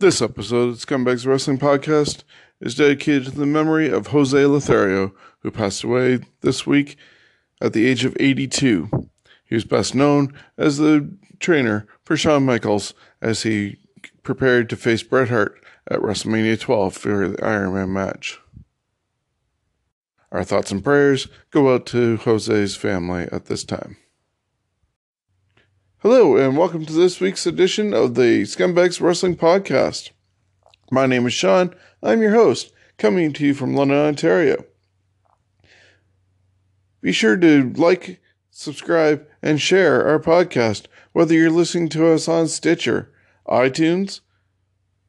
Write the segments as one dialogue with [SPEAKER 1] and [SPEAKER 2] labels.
[SPEAKER 1] This
[SPEAKER 2] episode of Scumbags Wrestling Podcast is dedicated to the memory of Jose Lothario, who passed away this week at the age of 82. He was best known as the trainer for Shawn Michaels as he prepared to face Bret Hart at WrestleMania 12 for the Iron Man match. Our thoughts and prayers go out to Jose's family at this time. Hello, and welcome to this week's edition of the Scumbags Wrestling Podcast. My name is Sean. I'm your host, coming to you from London, Ontario. Be sure to like, subscribe, and share our podcast, whether you're listening to us on Stitcher, iTunes,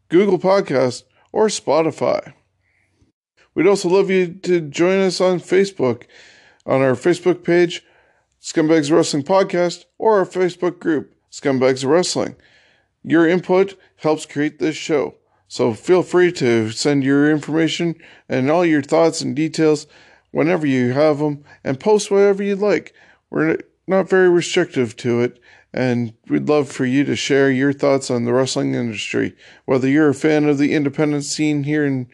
[SPEAKER 2] Google Podcast, or Spotify. We'd also love you to join us on Facebook, on our Facebook page, Scumbags Wrestling Podcast, or our Facebook group, Scumbags Wrestling. Your input helps create this show, so feel free to send your information and all your thoughts and details whenever you have them and post whatever you'd like. We're not very restrictive to it, and we'd love for you to share your thoughts on the wrestling industry, whether you're a fan of the independent scene here in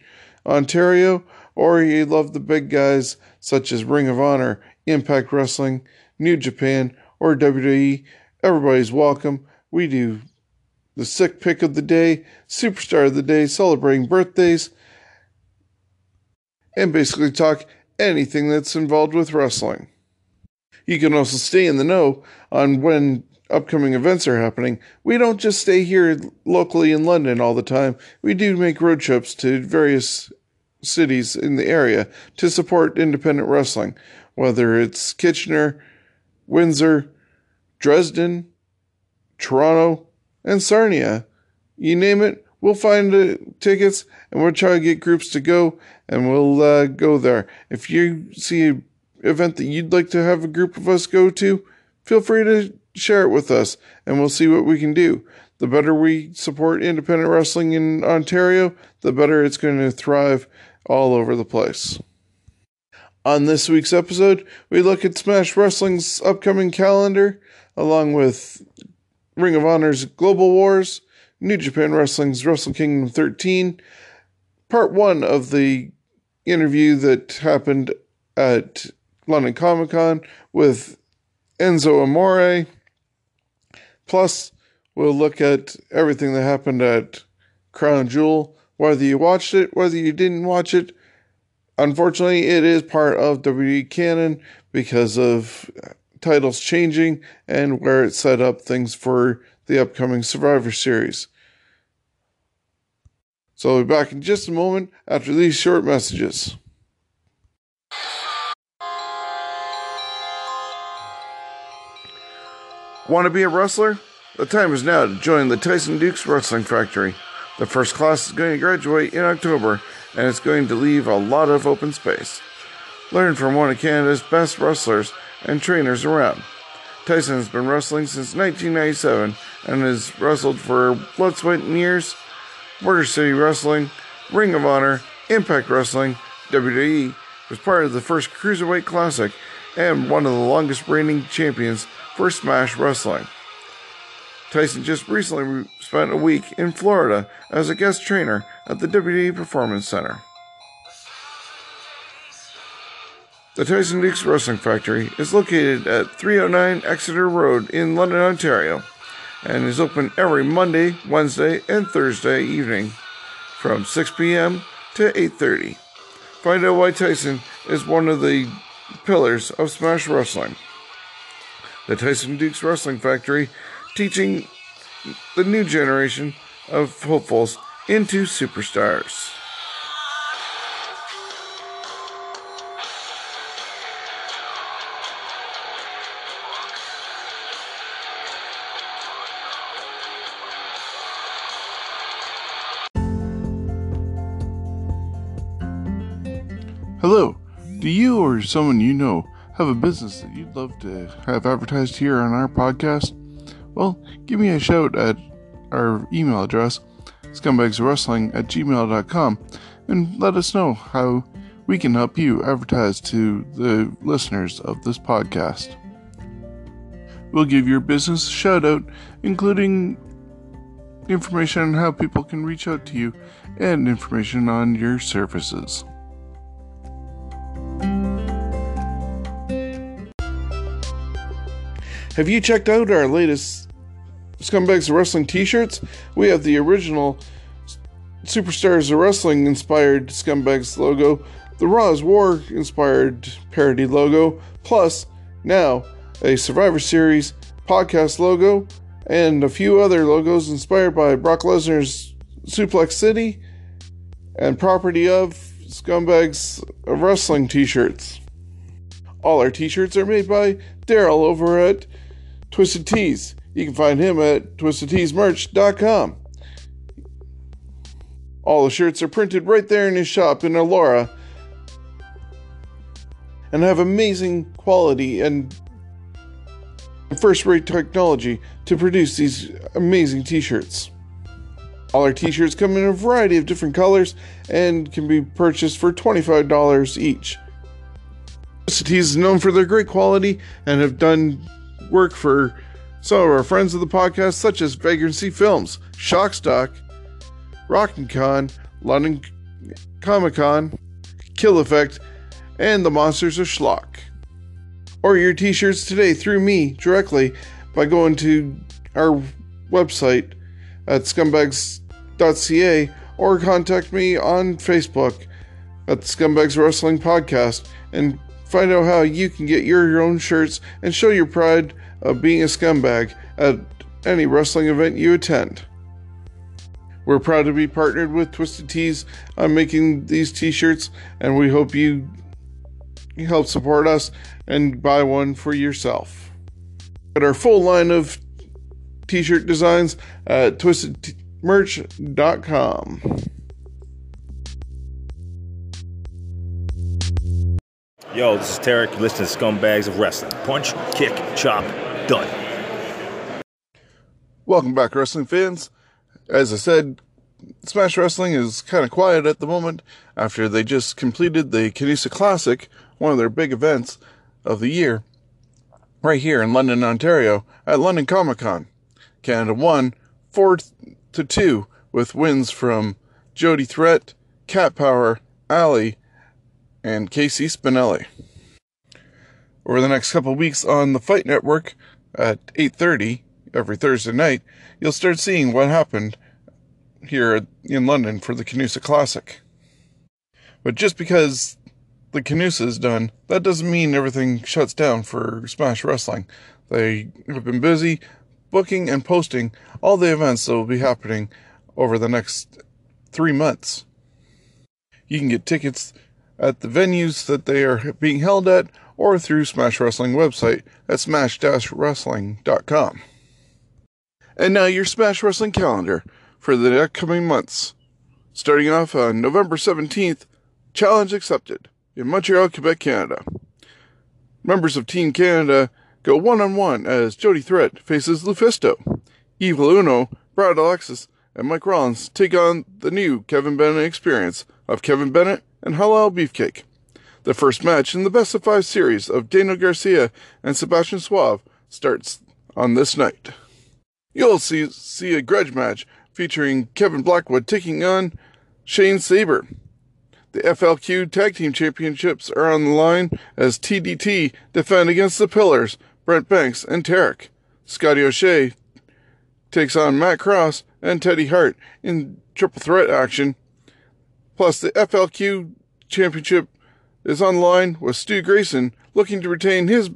[SPEAKER 2] Ontario or you love the big guys such as Ring of Honor, Impact Wrestling, New Japan, or WWE. Everybody's welcome. We do the sick pick of the day, superstar of the day, celebrating birthdays, and basically talk anything that's involved with wrestling. You can also stay in the know on when upcoming events are happening. We don't just stay here locally in London all the time. We do make road trips to various cities in the area to support independent wrestling, whether it's Kitchener, Windsor, Dresden, Toronto, and Sarnia. You name it, we'll find uh, tickets and we'll try to get groups to go and we'll uh, go there. If you see an event that you'd like to have a group of us go to, feel free to share it with us and we'll see what we can do. The better we support independent wrestling in Ontario, the better it's going to thrive all over the place. On this week's episode, we look at Smash Wrestling's upcoming calendar, along with Ring of Honor's Global Wars, New Japan Wrestling's Wrestle Kingdom 13, part one of the interview that happened at London Comic Con with Enzo Amore. Plus, we'll look at everything that happened at Crown Jewel, whether you watched it, whether you didn't watch it. Unfortunately, it is part of WWE canon because of titles changing and where it set up things for the upcoming Survivor Series. So I'll be back in just a moment after these short messages. Want to be a wrestler? The time is now to join the Tyson Dukes Wrestling Factory. The first class is going to graduate in October, and it's going to leave a lot of open space. Learn from one of Canada's best wrestlers and trainers around. Tyson has been wrestling since 1997 and has wrestled for Blood, Sweat, and Ears, Border City Wrestling, Ring of Honor, Impact Wrestling, WWE, was part of the first Cruiserweight Classic, and one of the longest reigning champions for Smash Wrestling. Tyson just recently spent a week in Florida as a guest trainer at the WWE Performance Center. The Tyson Dukes Wrestling Factory is located at 309 Exeter Road in London, Ontario, and is open every Monday, Wednesday, and Thursday evening from 6 p.m. to 8:30. Find out why Tyson is one of the pillars of Smash Wrestling. The Tyson Dukes Wrestling Factory teaching the new generation of hopefuls into superstars. Hello. Do you or someone you know have a business that you'd love to have advertised here on our podcast? Well, give me a shout at our email address, scumbagswrestling at gmail.com, and let us know how we can help you advertise to the listeners of this podcast. We'll give your business a shout out, including information on how people can reach out to you and information on your services. Have you checked out our latest Scumbags of Wrestling t shirts? We have the original Superstars of Wrestling inspired Scumbags logo, the Raw's War inspired parody logo, plus now a Survivor Series podcast logo, and a few other logos inspired by Brock Lesnar's Suplex City and property of Scumbags of Wrestling t shirts. All our t shirts are made by Daryl over at Twisted Tees. You can find him at twistedteesmerch.com. All the shirts are printed right there in his shop in Elora and have amazing quality and first rate technology to produce these amazing t shirts. All our t shirts come in a variety of different colors and can be purchased for $25 each. Twisted Tees is known for their great quality and have done work for some of our friends of the podcast, such as Vagrancy Films, Shockstock, Rockin' Con, London Comic Con, Kill Effect, and the Monsters of Schlock. Order your t shirts today through me directly by going to our website at scumbags.ca or contact me on Facebook at Scumbags Wrestling Podcast and find out how you can get your, your own shirts and show your pride of being a scumbag at any wrestling event you attend. We're proud to be partnered with Twisted Tees on making these t shirts, and we hope you help support us and buy one for yourself. Get our full line of t shirt designs at twistedmerch.com.
[SPEAKER 3] Yo, this is Tarek. You listen to Scumbags of Wrestling. Punch, kick, chop, done.
[SPEAKER 2] Welcome back, wrestling fans. As I said, Smash Wrestling is kind of quiet at the moment after they just completed the Canusa Classic, one of their big events of the year, right here in London, Ontario, at London Comic Con. Canada won 4 to 2 with wins from Jody Threat, Cat Power, Ali, and Casey Spinelli. Over the next couple weeks on the Fight Network at 8:30 every Thursday night, you'll start seeing what happened here in London for the Canusa Classic. But just because the Canusa is done, that doesn't mean everything shuts down for Smash Wrestling. They have been busy booking and posting all the events that will be happening over the next three months. You can get tickets at the venues that they are being held at or through Smash Wrestling website at smash-wrestling.com. And now your Smash Wrestling calendar for the upcoming months. Starting off on November 17th, challenge accepted in Montreal, Quebec, Canada. Members of Team Canada go one on one as Jody Threat faces Lufisto. Evil Uno, Brad Alexis, and Mike Rollins take on the new Kevin Bennett experience of Kevin Bennett and Halal Beefcake. The first match in the best of five series of Daniel Garcia and Sebastian Suave starts on this night. you'll see, see a grudge match featuring Kevin Blackwood taking on Shane Saber. The FLQ Tag Team Championships are on the line as TDT defend against the Pillars, Brent Banks and Tarek. Scotty O'Shea takes on Matt Cross and Teddy Hart in triple threat action. Plus, the FLQ Championship is on the line with Stu Grayson looking to retain his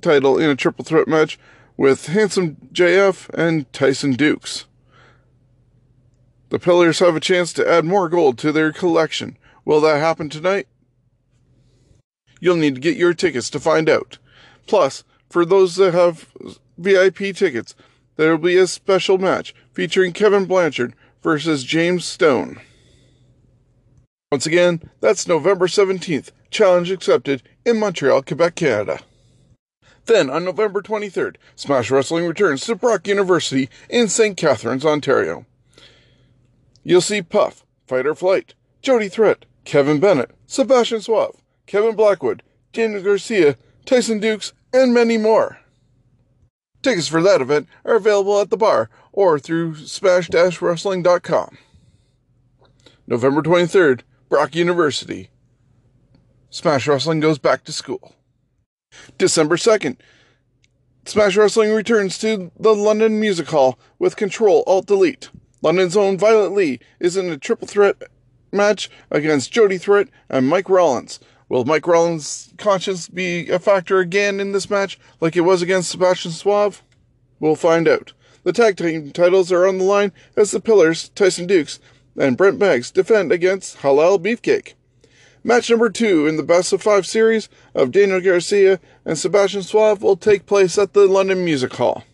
[SPEAKER 2] title in a triple threat match with Handsome JF and Tyson Dukes. The Pillars have a chance to add more gold to their collection. Will that happen tonight? You'll need to get your tickets to find out. Plus, for those that have VIP tickets, there will be a special match featuring Kevin Blanchard versus James Stone. Once again, that's November 17th. Challenge accepted in Montreal, Quebec, Canada. Then, on November 23rd, Smash Wrestling returns to Brock University in St. Catharines, Ontario. You'll see Puff, Fight or Flight, Jody Threat, Kevin Bennett, Sebastian Suave, Kevin Blackwood, Daniel Garcia, Tyson Dukes, and many more. Tickets for that event are available at the bar or through smash-wrestling.com. November 23rd, Brock University. Smash Wrestling goes back to school. December 2nd, Smash Wrestling returns to the London Music Hall with Control Alt Delete. London's own Violet Lee is in a triple threat match against Jody Threat and Mike Rollins. Will Mike Rollins' conscience be a factor again in this match, like it was against Sebastian Suave? We'll find out. The tag team titles are on the line as the Pillars, Tyson Dukes, and Brent Banks defend against Halal Beefcake. Match number two in the best of five series of Daniel Garcia and Sebastian Suave will take place at the London Music Hall.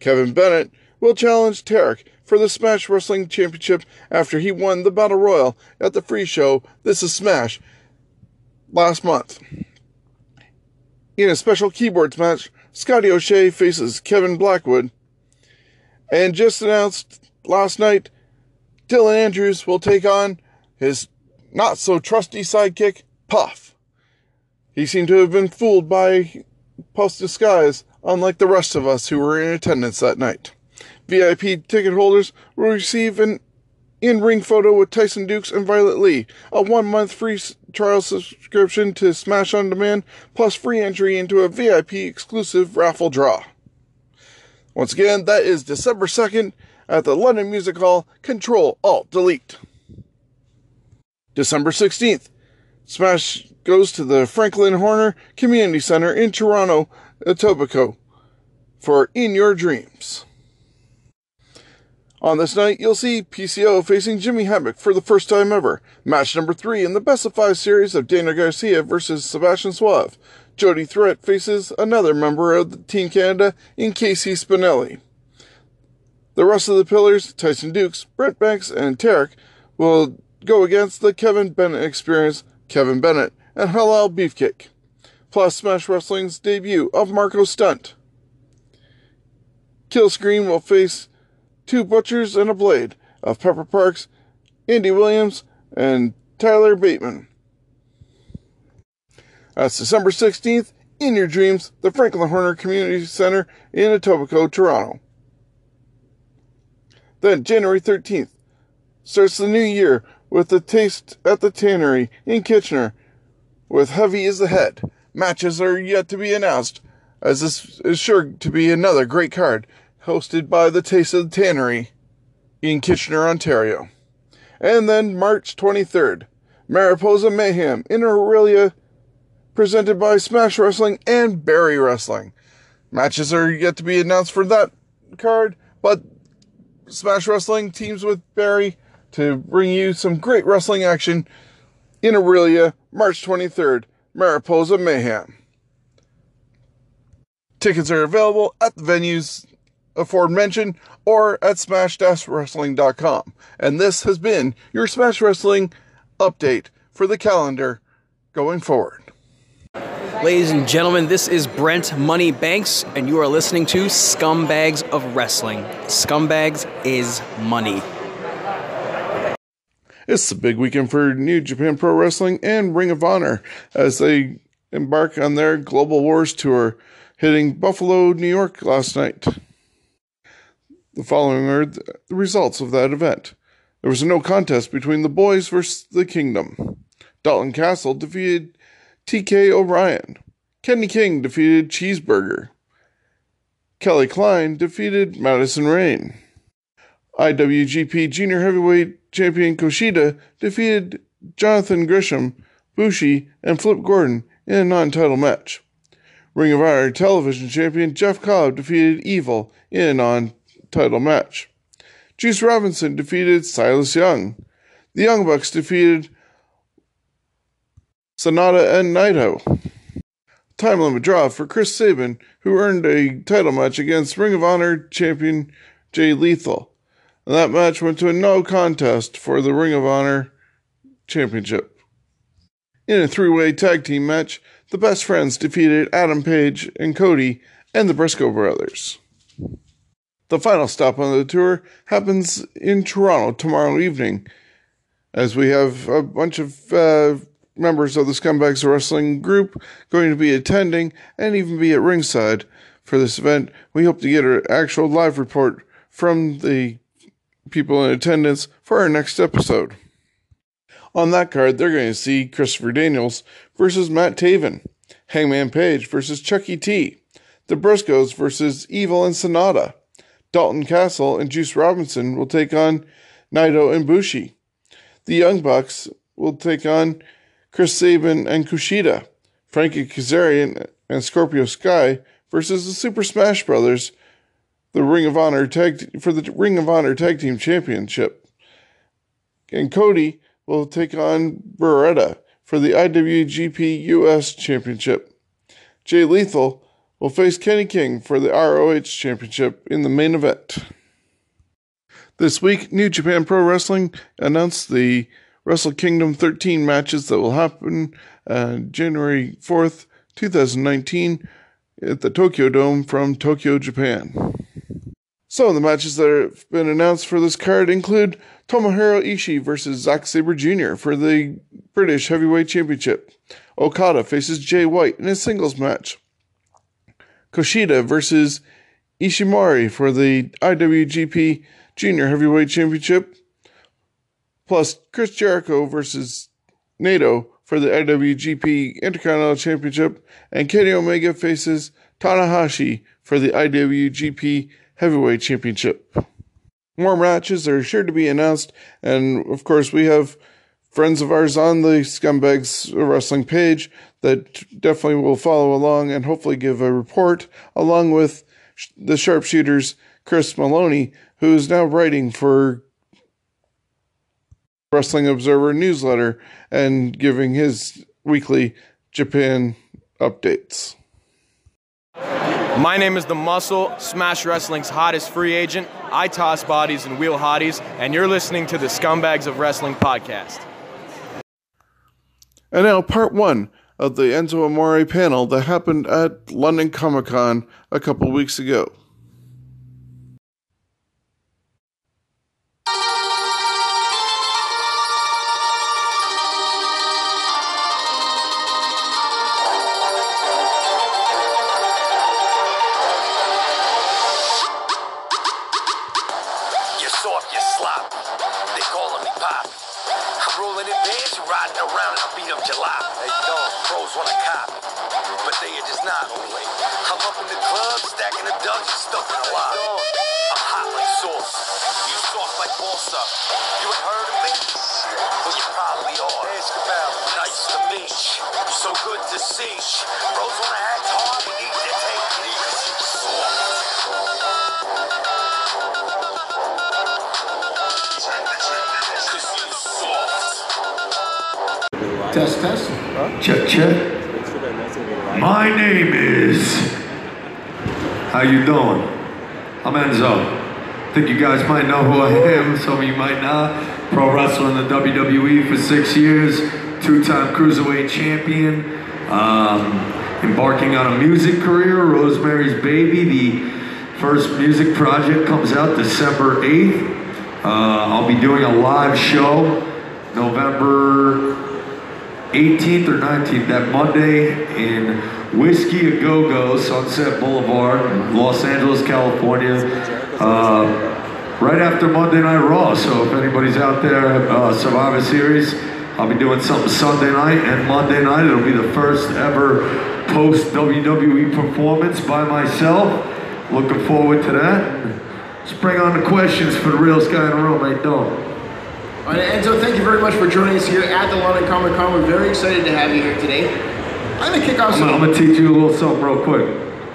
[SPEAKER 2] Kevin Bennett will challenge Tarek for the Smash Wrestling Championship after he won the Battle Royal at the free show This is Smash last month. In a special keyboards match, Scotty O'Shea faces Kevin Blackwood. And just announced last night, Dylan Andrews will take on his not so trusty sidekick, Puff. He seemed to have been fooled by Puff's disguise, unlike the rest of us who were in attendance that night. VIP ticket holders will receive an in ring photo with Tyson Dukes and Violet Lee, a one month free trial subscription to Smash On Demand, plus free entry into a VIP exclusive raffle draw. Once again, that is December 2nd at the London Music Hall. Control Alt Delete. December 16th, Smash goes to the Franklin Horner Community Center in Toronto, Etobicoke for In Your Dreams. On this night, you'll see PCO facing Jimmy Havoc for the first time ever. Match number three in the best of five series of Daniel Garcia versus Sebastian Suave. Jody Threat faces another member of the Team Canada in Casey Spinelli. The rest of the pillars, Tyson Dukes, Brent Banks, and Tarek, will go against the Kevin Bennett experience, Kevin Bennett, and Halal Beefcake. Plus Smash Wrestling's debut of Marco Stunt. Kill Screen will face two butchers and a blade of Pepper Parks, Andy Williams, and Tyler Bateman. That's December 16th in your dreams, the Franklin Horner Community Center in Etobicoke, Toronto. Then January 13th starts the new year with the Taste at the Tannery in Kitchener with Heavy is the Head. Matches are yet to be announced, as this is sure to be another great card hosted by the Taste of the Tannery in Kitchener, Ontario. And then March 23rd, Mariposa Mayhem in Orillia, presented by Smash Wrestling and Barrie Wrestling. Matches are yet to be announced for that card, but Smash Wrestling teams with Barrie to bring you some great wrestling action in Orillia, March 23rd, Mariposa Mayhem. Tickets are available at the venues aforementioned or at smash-wrestling.com. And this has been your Smash Wrestling update for the calendar going forward.
[SPEAKER 4] Ladies and gentlemen, this is Brent Money Banks, and you are listening to Scumbags of Wrestling. Scumbags is money.
[SPEAKER 2] It's a big weekend for New Japan Pro Wrestling and Ring of Honor as they embark on their Global Wars tour, hitting Buffalo, New York last night. The following are the results of that event. There was a no contest between the boys versus the Kingdom. Dalton Castle defeated TK O'Brien. Kenny King defeated Cheeseburger. Kelly Klein defeated Madison Rayne. IWGP Junior Heavyweight Champion Kushida defeated Jonathan Gresham, Bushi, and Flip Gordon in a non title match. Ring of Honor Television Champion Jeff Cobb defeated Evil in a non title match. Juice Robinson defeated Silas Young. The Young Bucks defeated Sanada and Naito. Time limit draw for Chris Sabin, who earned a title match against Ring of Honor champion Jay Lethal. And that match went to a no contest for the Ring of Honor championship. In a three way tag team match, the best friends defeated Adam Page and Cody and the Briscoe brothers. The final stop on the tour happens in Toronto tomorrow evening, as we have a bunch of uh, members of the Scumbags Wrestling group going to be attending and even be at ringside for this event. We hope to get an actual live report from the people in attendance for our next episode. On that card, they're going to see Christopher Daniels versus Matt Taven, Hangman Page versus Chuckie T, the Briscoes versus Evil and Sanada, Dalton Castle and Juice Robinson will take on Naito and Bushi. The Young Bucks will take on Chris Sabin and Kushida, Frankie Kazarian and Scorpio Sky versus the Super Smash Brothers, the Ring of Honor tag for the Ring of Honor Tag Team Championship. And Cody will take on Beretta for the IWGP US Championship. Jay Lethal will face Kenny King for the ROH Championship in the main event. This week, New Japan Pro Wrestling announced the Wrestle Kingdom 13 matches that will happen uh, January 4th, 2019, at the Tokyo Dome from Tokyo, Japan. Some of the matches that have been announced for this card include Tomohiro Ishii versus Zack Sabre Jr. for the British Heavyweight Championship. Okada faces Jay White in a singles match. Kushida versus Ishimori for the IWGP Junior Heavyweight Championship. Plus Chris Jericho versus Naito for the IWGP Intercontinental Championship. And Kenny Omega faces Tanahashi for the IWGP Heavyweight Championship. More matches are sure to be announced, and of course, we have friends of ours on the Scumbags Wrestling page that definitely will follow along and hopefully give a report, along with the sharpshooters Chris Maloney, who is now writing for Wrestling Observer newsletter and giving his weekly Japan updates.
[SPEAKER 5] My name is The Muscle, Smash Wrestling's hottest free agent. I toss bodies and wheel hotties, and you're listening to the Scumbags of Wrestling podcast.
[SPEAKER 2] And now, part one of the Enzo Amore panel that happened at London Comic Con a couple weeks ago.
[SPEAKER 6] Might not. Pro wrestler in the WWE for six years. Two-time cruiserweight champion. Um, embarking on a music career. Rosemary's Baby. The first music project comes out December 8th. Uh, I'll be doing a live show November 18th or 19th, that Monday in Whiskey A Go Go, Sunset Boulevard, Los Angeles, California. uh, right after Monday Night Raw. So if anybody's out there, uh, Survivor Series, I'll be doing something Sunday night and Monday night. It'll be the first ever post WWE performance by myself. Looking forward to that. Let's bring on the questions for the realest guy in the room, mate. Don't.
[SPEAKER 7] All right, Enzo, thank you very much for joining us here at the London Comic Con. We're very excited to have you here today. I'm gonna kick off
[SPEAKER 6] I'm I'm gonna teach you a little something real quick.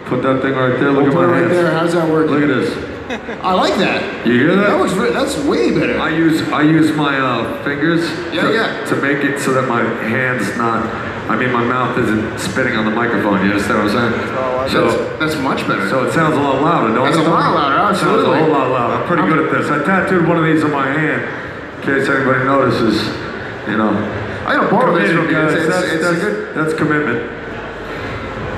[SPEAKER 6] Put that thing right there. Look
[SPEAKER 7] Put
[SPEAKER 6] at my
[SPEAKER 7] right
[SPEAKER 6] hands.
[SPEAKER 7] there. How's that working?
[SPEAKER 6] Look at this.
[SPEAKER 7] I like that.
[SPEAKER 6] You hear that?
[SPEAKER 7] That looks very, that's way better.
[SPEAKER 6] I use I use my uh, fingers
[SPEAKER 7] Yeah,
[SPEAKER 6] to,
[SPEAKER 7] yeah.
[SPEAKER 6] to make it so that my hands not I mean my mouth isn't spitting on the microphone. You understand what I'm saying?
[SPEAKER 7] that's,
[SPEAKER 6] so
[SPEAKER 7] that's much better.
[SPEAKER 6] so it sounds a lot louder, don't
[SPEAKER 7] That's
[SPEAKER 6] it?
[SPEAKER 7] a lot louder,
[SPEAKER 6] Sounds a whole lot louder. I'm pretty good at this. I tattooed one of these on my hand in case anybody notices. You know.
[SPEAKER 7] I gotta borrow this from you.
[SPEAKER 6] guys.
[SPEAKER 7] It's, it's,
[SPEAKER 6] That's,
[SPEAKER 7] it's a
[SPEAKER 6] that's,
[SPEAKER 7] good.
[SPEAKER 6] that's commitment.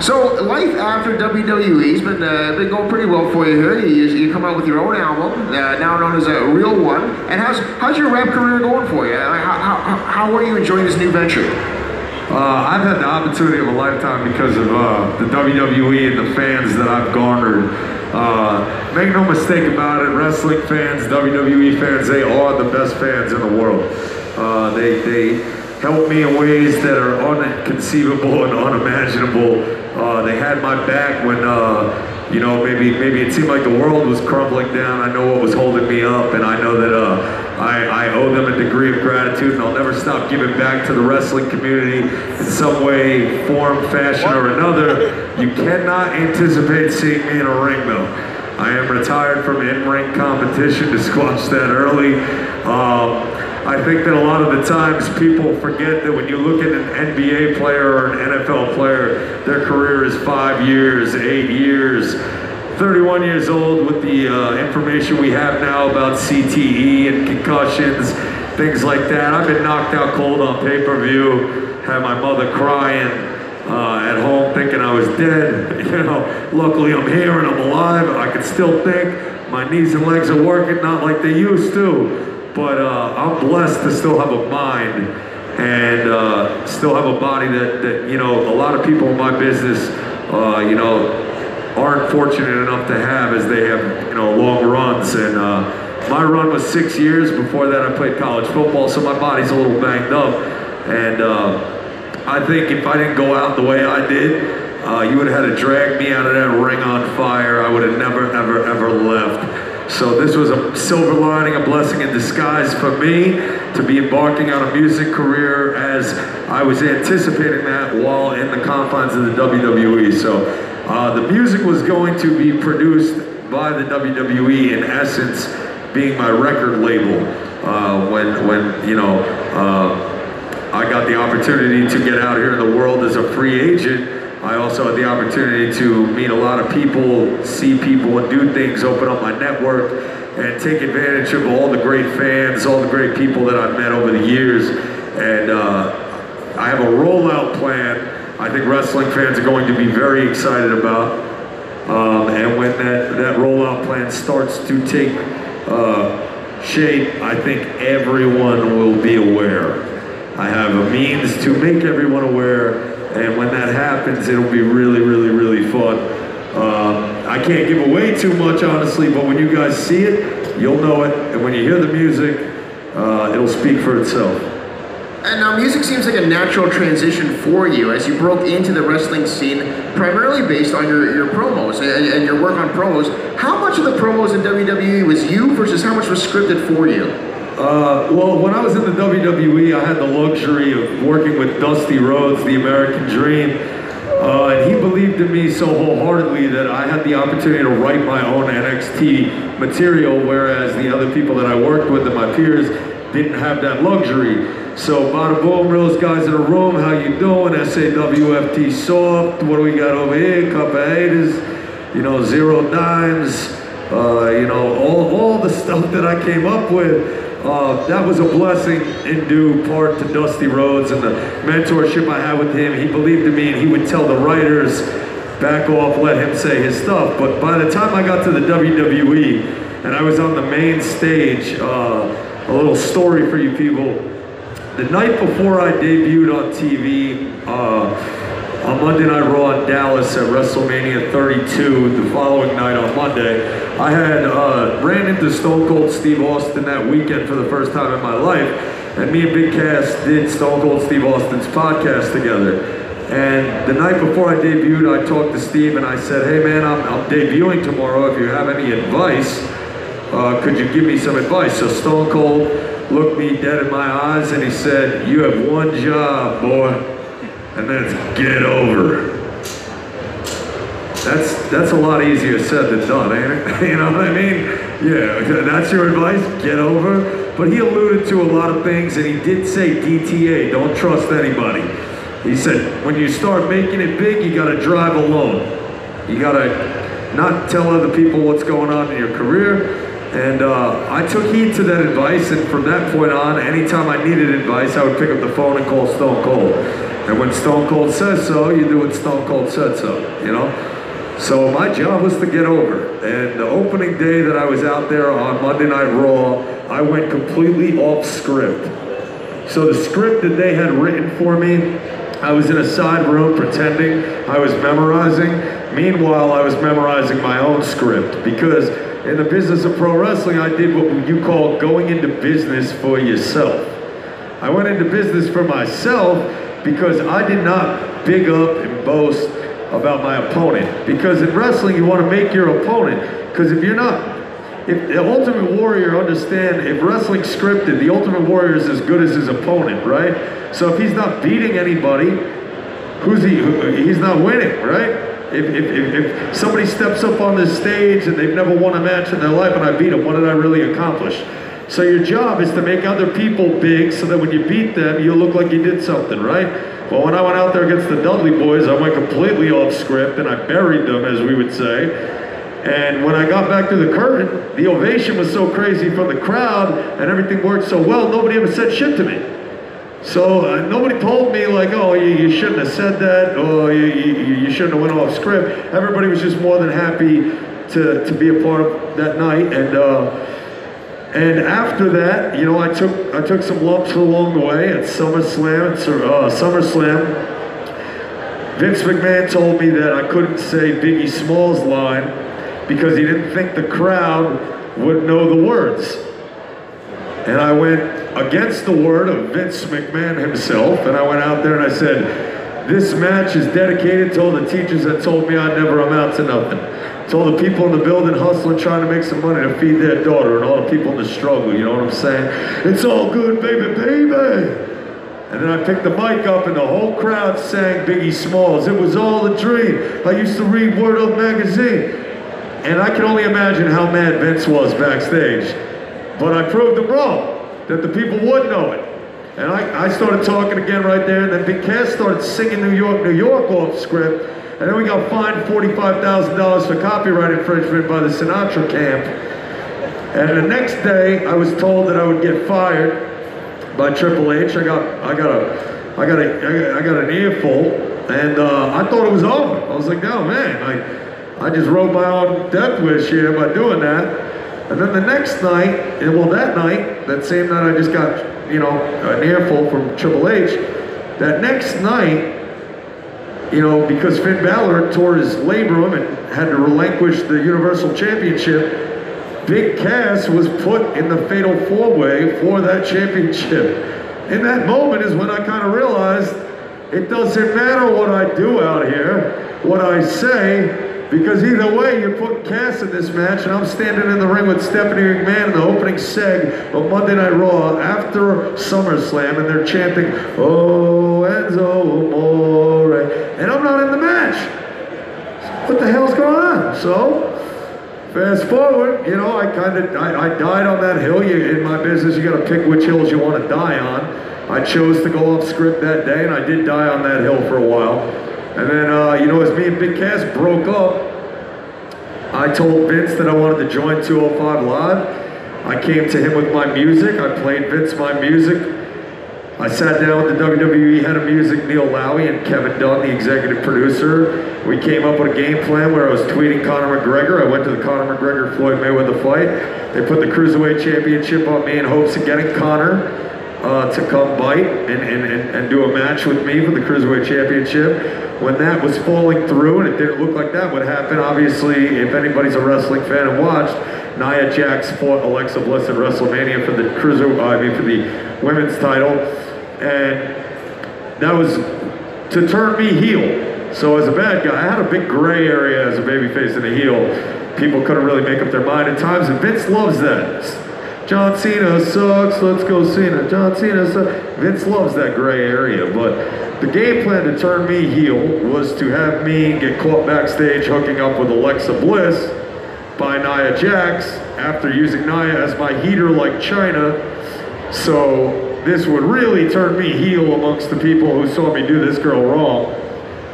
[SPEAKER 7] So life after WWE's been uh, been going pretty well for you here. You, you come out with your own album, uh, now known as a Real One. And how's how's your rap career going for you? How, how, how are you enjoying this new venture?
[SPEAKER 6] Uh, I've had the opportunity of a lifetime because of uh, the WWE and the fans that I've garnered. Uh, make no mistake about it, wrestling fans, WWE fans, they are the best fans in the world. Uh, they, they help me in ways that are unconceivable and unimaginable. Uh, they had my back when, uh, you know, maybe maybe it seemed like the world was crumbling down. I know what was holding me up, and I know that uh, I, I owe them a degree of gratitude, and I'll never stop giving back to the wrestling community in some way, form, fashion, or another. You cannot anticipate seeing me in a ring, though. I am retired from in-ring competition to squash that early. Um, I think that a lot of the times people forget that when you look at an NBA player or an NFL player, their career is five years, eight years. 31 years old with the uh, information we have now about CTE and concussions, things like that. I've been knocked out cold on pay-per-view, had my mother crying uh, at home thinking I was dead. You know, luckily I'm here and I'm alive. I can still think. My knees and legs are working, not like they used to. But uh, I'm blessed to still have a mind and uh, still have a body that, that, you know, a lot of people in my business, uh, you know, aren't fortunate enough to have as they have, you know, long runs. And uh, my run was six years. Before that, I played college football, so my body's a little banged up. And uh, I think if I didn't go out the way I did, uh, you would have had to drag me out of that ring on fire. I would have never, ever, ever left. So this was a silver lining, a blessing in disguise for me to be embarking on a music career as I was anticipating that while in the confines of the WWE. So uh, the music was going to be produced by the WWE in essence being my record label uh, when, when, you know, uh, I got the opportunity to get out here in the world as a free agent. I also had the opportunity to meet a lot of people, see people, and do things, open up my network, and take advantage of all the great fans, all the great people that I've met over the years. And uh, I have a rollout plan I think wrestling fans are going to be very excited about. Um, and when that, that rollout plan starts to take uh, shape, I think everyone will be aware. I have a means to make everyone aware, and when that happens, it'll be really, really, really fun. Um, I can't give away too much, honestly, but when you guys see it, you'll know it, and when you hear the music, uh, it'll speak for itself.
[SPEAKER 7] And now music seems like a natural transition for you as you broke into the wrestling scene, primarily based on your, your promos and, and your work on promos. How much of the promos in WWE was you versus how much was scripted for you?
[SPEAKER 6] Uh, well, when I was in the WWE, I had the luxury of working with Dusty Rhodes, the American Dream. Uh, and he believed in me so wholeheartedly that I had the opportunity to write my own NXT material, whereas the other people that I worked with and my peers didn't have that luxury. So, bada boom, realest guys in the room, how you doing? SAWFT Soft, what do we got over here? Cup of haters, you know, zero dimes, uh, you know, all, all the stuff that I came up with. Uh, that was a blessing in due part to Dusty Rhodes and the mentorship I had with him. He believed in me and he would tell the writers, back off, let him say his stuff. But by the time I got to the WWE and I was on the main stage, uh, a little story for you people. The night before I debuted on TV, uh, on Monday Night Raw in Dallas at WrestleMania 32, the following night on Monday, I had uh, ran into Stone Cold Steve Austin that weekend for the first time in my life, and me and Big Cass did Stone Cold Steve Austin's podcast together. And the night before I debuted, I talked to Steve and I said, "Hey man, I'm, I'm debuting tomorrow. If you have any advice, uh, could you give me some advice?" So Stone Cold looked me dead in my eyes and he said, "You have one job, boy, and that's get over." That's that's a lot easier said than done, ain't it? you know what I mean? Yeah, that's your advice. Get over. But he alluded to a lot of things, and he did say DTA. Don't trust anybody. He said when you start making it big, you got to drive alone. You got to not tell other people what's going on in your career. And uh, I took heed to that advice, and from that point on, anytime I needed advice, I would pick up the phone and call Stone Cold. And when Stone Cold says so, you do what Stone Cold said so, you know? So my job was to get over. And the opening day that I was out there on Monday Night Raw, I went completely off script. So the script that they had written for me, I was in a side room pretending I was memorizing. Meanwhile, I was memorizing my own script because in the business of pro wrestling, I did what you call going into business for yourself. I went into business for myself because I did not big up and boast about my opponent. Because in wrestling, you want to make your opponent. Because if you're not, if the Ultimate Warrior understand, if wrestling's scripted, the Ultimate Warrior is as good as his opponent, right? So if he's not beating anybody, who's he? He's not winning, right? If, if, if, if somebody steps up on this stage and they've never won a match in their life and I beat them, what did I really accomplish? So your job is to make other people big so that when you beat them, you look like you did something, right? Well, when I went out there against the Dudley boys, I went completely off script and I buried them, as we would say. And when I got back to the curtain, the ovation was so crazy from the crowd and everything worked so well, nobody ever said shit to me. So uh, nobody told me like, oh, you, you shouldn't have said that, or you, you, you shouldn't have went off script. Everybody was just more than happy to, to be a part of that night. And uh, and after that, you know, I took I took some lumps along the way at SummerSlam. Uh, SummerSlam, Vince McMahon told me that I couldn't say Biggie Smalls line because he didn't think the crowd would know the words. And I went against the word of Vince McMahon himself, and I went out there and I said, this match is dedicated to all the teachers that told me I'd never amount to nothing. To all the people in the building hustling, trying to make some money to feed their daughter, and all the people in the struggle, you know what I'm saying? It's all good, baby, baby. And then I picked the mic up and the whole crowd sang Biggie Smalls. It was all a dream. I used to read Word Up magazine. And I can only imagine how mad Vince was backstage. But I proved him wrong, that the people would know it. And I, I started talking again right there, and then Big Cass started singing New York, New York off script. And then we got fined $45,000 for copyright infringement by the Sinatra camp. And the next day, I was told that I would get fired by Triple H. I got, I got a, I got a, I got- an earful, and uh, I thought it was over. I was like, no man, I, I just wrote my own death wish here by doing that. And then the next night, and well, that night, that same night, I just got, you know, an earful from Triple H. That next night, you know, because Finn Balor tore his labrum and had to relinquish the Universal Championship, Big Cass was put in the fatal four-way for that championship. In that moment is when I kind of realized it doesn't matter what I do out here, what I say, because either way, you're putting Cass in this match, and I'm standing in the ring with Stephanie McMahon in the opening seg of Monday Night Raw after SummerSlam, and they're chanting, "Oh Enzo Amore," and I'm not in the match. What the hell's going on? So, Fast forward, you know, I kind of, I, I died on that hill. You, in my business, you got to pick which hills you want to die on. I chose to go off script that day, and I did die on that hill for a while. And then, uh, you know, as me and Big Cass broke up, I told Vince that I wanted to join 205 Live. I came to him with my music. I played Vince my music. I sat down with the WWE head of music, Neil Lawi, and Kevin Dunn, the executive producer. We came up with a game plan where I was tweeting Conor McGregor. I went to the Conor McGregor Floyd Mayweather fight. They put the Cruiserweight Championship on me in hopes of getting Conor. uh, to come bite and, and, and, and do a match with me for the Cruiserweight Championship. When that was falling through and it didn't look like that would happen, obviously, if anybody's a wrestling fan and watched, Nia Jax fought Alexa Bliss at WrestleMania for the Cruiser, I mean, for the women's title. And that was to turn me heel. So as a bad guy, I had a big gray area as a babyface and a heel. People couldn't really make up their mind at times, and Vince loves that. John Cena sucks, let's go Cena. John Cena sucks. Vince loves that gray area, but the game plan to turn me heel was to have me get caught backstage hooking up with Alexa Bliss by Nia Jax after using Nia as my heater like Chyna. So this would really turn me heel amongst the people who saw me do this girl wrong.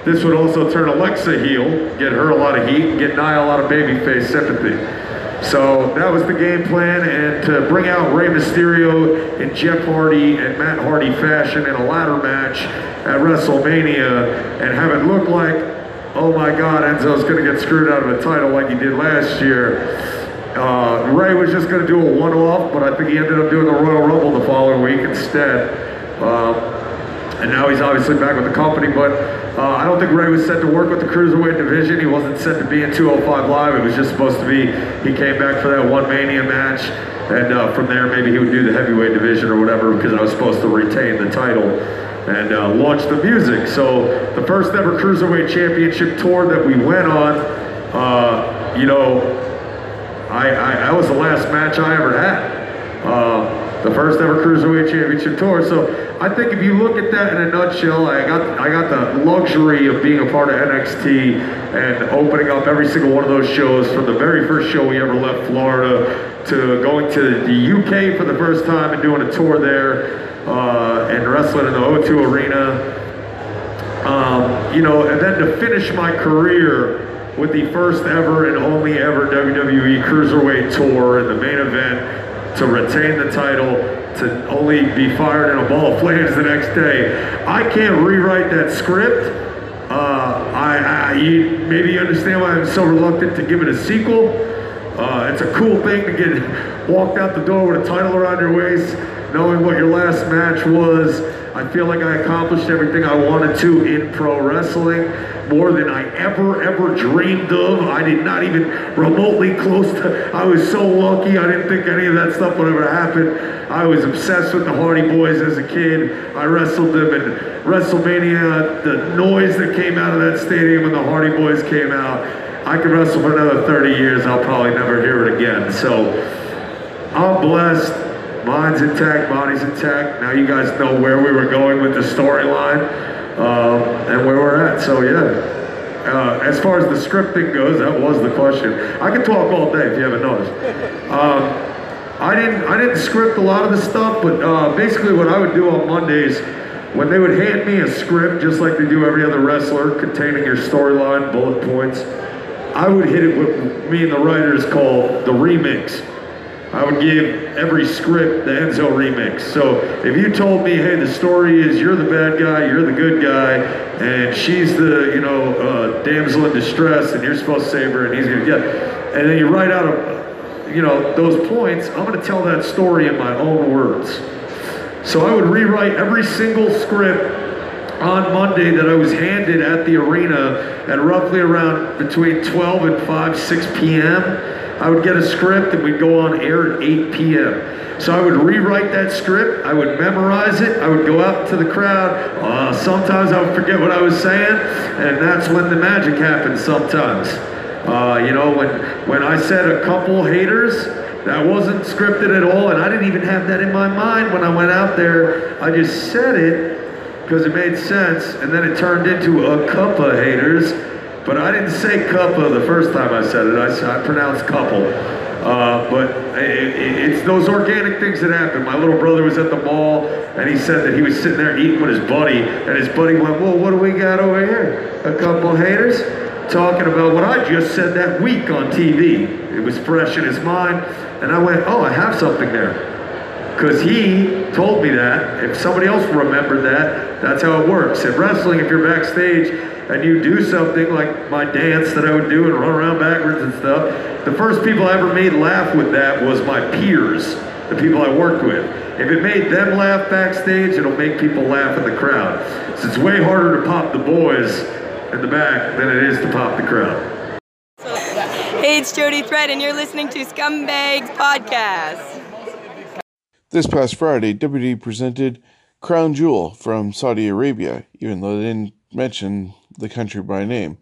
[SPEAKER 6] This would also turn Alexa heel, get her a lot of heat, and get Nia a lot of babyface sympathy. So that was the game plan, and to bring out Rey Mysterio in Jeff Hardy and Matt Hardy fashion in a ladder match at WrestleMania, and have it look like, oh my God, Enzo's going to get screwed out of a title like he did last year. Uh, Rey was just going to do a one-off, but I think he ended up doing the Royal Rumble the following week instead. Um, and now he's obviously back with the company, but uh, I don't think Rey was set to work with the Cruiserweight division. He wasn't set to be in 205 Live. It was just supposed to be, he came back for that one Mania match, and uh, from there maybe he would do the heavyweight division or whatever because I was supposed to retain the title and uh, launch the music. So the first ever Cruiserweight Championship tour that we went on, uh, you know, I, I, that was the last match I ever had. The first ever Cruiserweight Championship tour. So I think if you look at that in a nutshell, I got I got the luxury of being a part of NXT and opening up every single one of those shows from the very first show we ever left Florida to going to the UK for the first time and doing a tour there uh, and wrestling in the O2 Arena. Um, you know, and then to finish my career with the first ever and only ever WWE Cruiserweight Tour in the main event to retain the title, to only be fired in a ball of flames the next day. I can't rewrite that script. Uh, I, I you, maybe you understand why I'm so reluctant to give it a sequel. Uh, it's a cool thing to get walked out the door with a title around your waist, knowing what your last match was. I feel like I accomplished everything I wanted to in pro wrestling, more than I ever, ever dreamed of. I did not even remotely close to, I was so lucky, I didn't think any of that stuff would ever happen. I was obsessed with the Hardy Boys as a kid. I wrestled them in WrestleMania, the noise that came out of that stadium when the Hardy Boys came out. I could wrestle for another 30 years, I'll probably never hear it again. So, I'm blessed. Mind's intact, body's intact. Now you guys know where we were going with the storyline um, and where we're at. So yeah. Uh, as far as the scripting goes, that was the question. I can talk all day if you haven't noticed. Um, I didn't I didn't script a lot of the stuff, but uh, basically what I would do on Mondays when they would hand me a script, just like they do every other wrestler, containing your storyline, bullet points, I would hit it with me and the writers called the remix. I would give every script the Enzo remix. So if you told me, hey, the story is you're the bad guy, you're the good guy, and she's the, you know, uh, damsel in distress, and you're supposed to save her, and he's gonna get, and then you write out, a, you know, those points, I'm gonna tell that story in my own words. So I would rewrite every single script on Monday that I was handed at the arena at roughly around between 12 and 5, 6 p.m. I would get a script and we'd go on air at 8 p.m. So I would rewrite that script, I would memorize it, I would go out to the crowd. Uh, sometimes I would forget what I was saying, and that's when the magic happens sometimes. Uh, you know, when, when I said a couple haters, that wasn't scripted at all, and I didn't even have that in my mind when I went out there. I just said it because it made sense, and then it turned into a couple haters. But I didn't say cuppa the first time I said it. I, I pronounced couple. Uh, but it, it, it's those organic things that happen. My little brother was at the mall and he said that he was sitting there eating with his buddy, and his buddy went, Well, what do we got over here? A couple haters talking about what I just said that week on TV. It was fresh in his mind, and I went, Oh, I have something there. Because he told me that. If somebody else remembered that, that's how it works. In wrestling, if you're backstage and you do something like my dance that I would do and run around backwards and stuff, the first people I ever made laugh with that was my peers. the people I worked with. If it made them laugh backstage, it'll make people laugh in the crowd. So it's way harder to pop the boys in the back than it is to pop the crowd.
[SPEAKER 8] Hey, it's Jody Thread, and you're listening to Scumbags Podcast.
[SPEAKER 2] This past Friday, WWE presented Crown Jewel from Saudi Arabia, even though they didn't mention the country by name.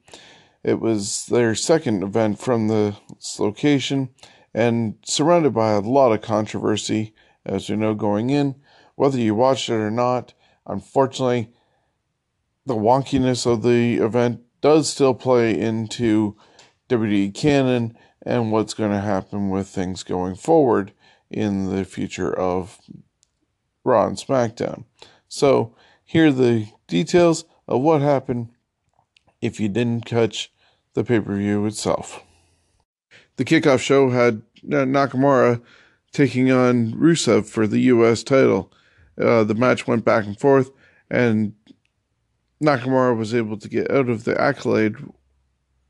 [SPEAKER 2] It was their second event from this location and surrounded by a lot of controversy, as we know going in. Whether you watched it or not, unfortunately, the wonkiness of the event does still play into WWE canon and what's going to happen with things going forward in the future of Raw and SmackDown. So, here are the details of what happened if you didn't catch the pay per view itself. The kickoff show had uh, Nakamura taking on Rusev for the U.S. title. Uh, the match went back and forth, and Nakamura was able to get out of the accolade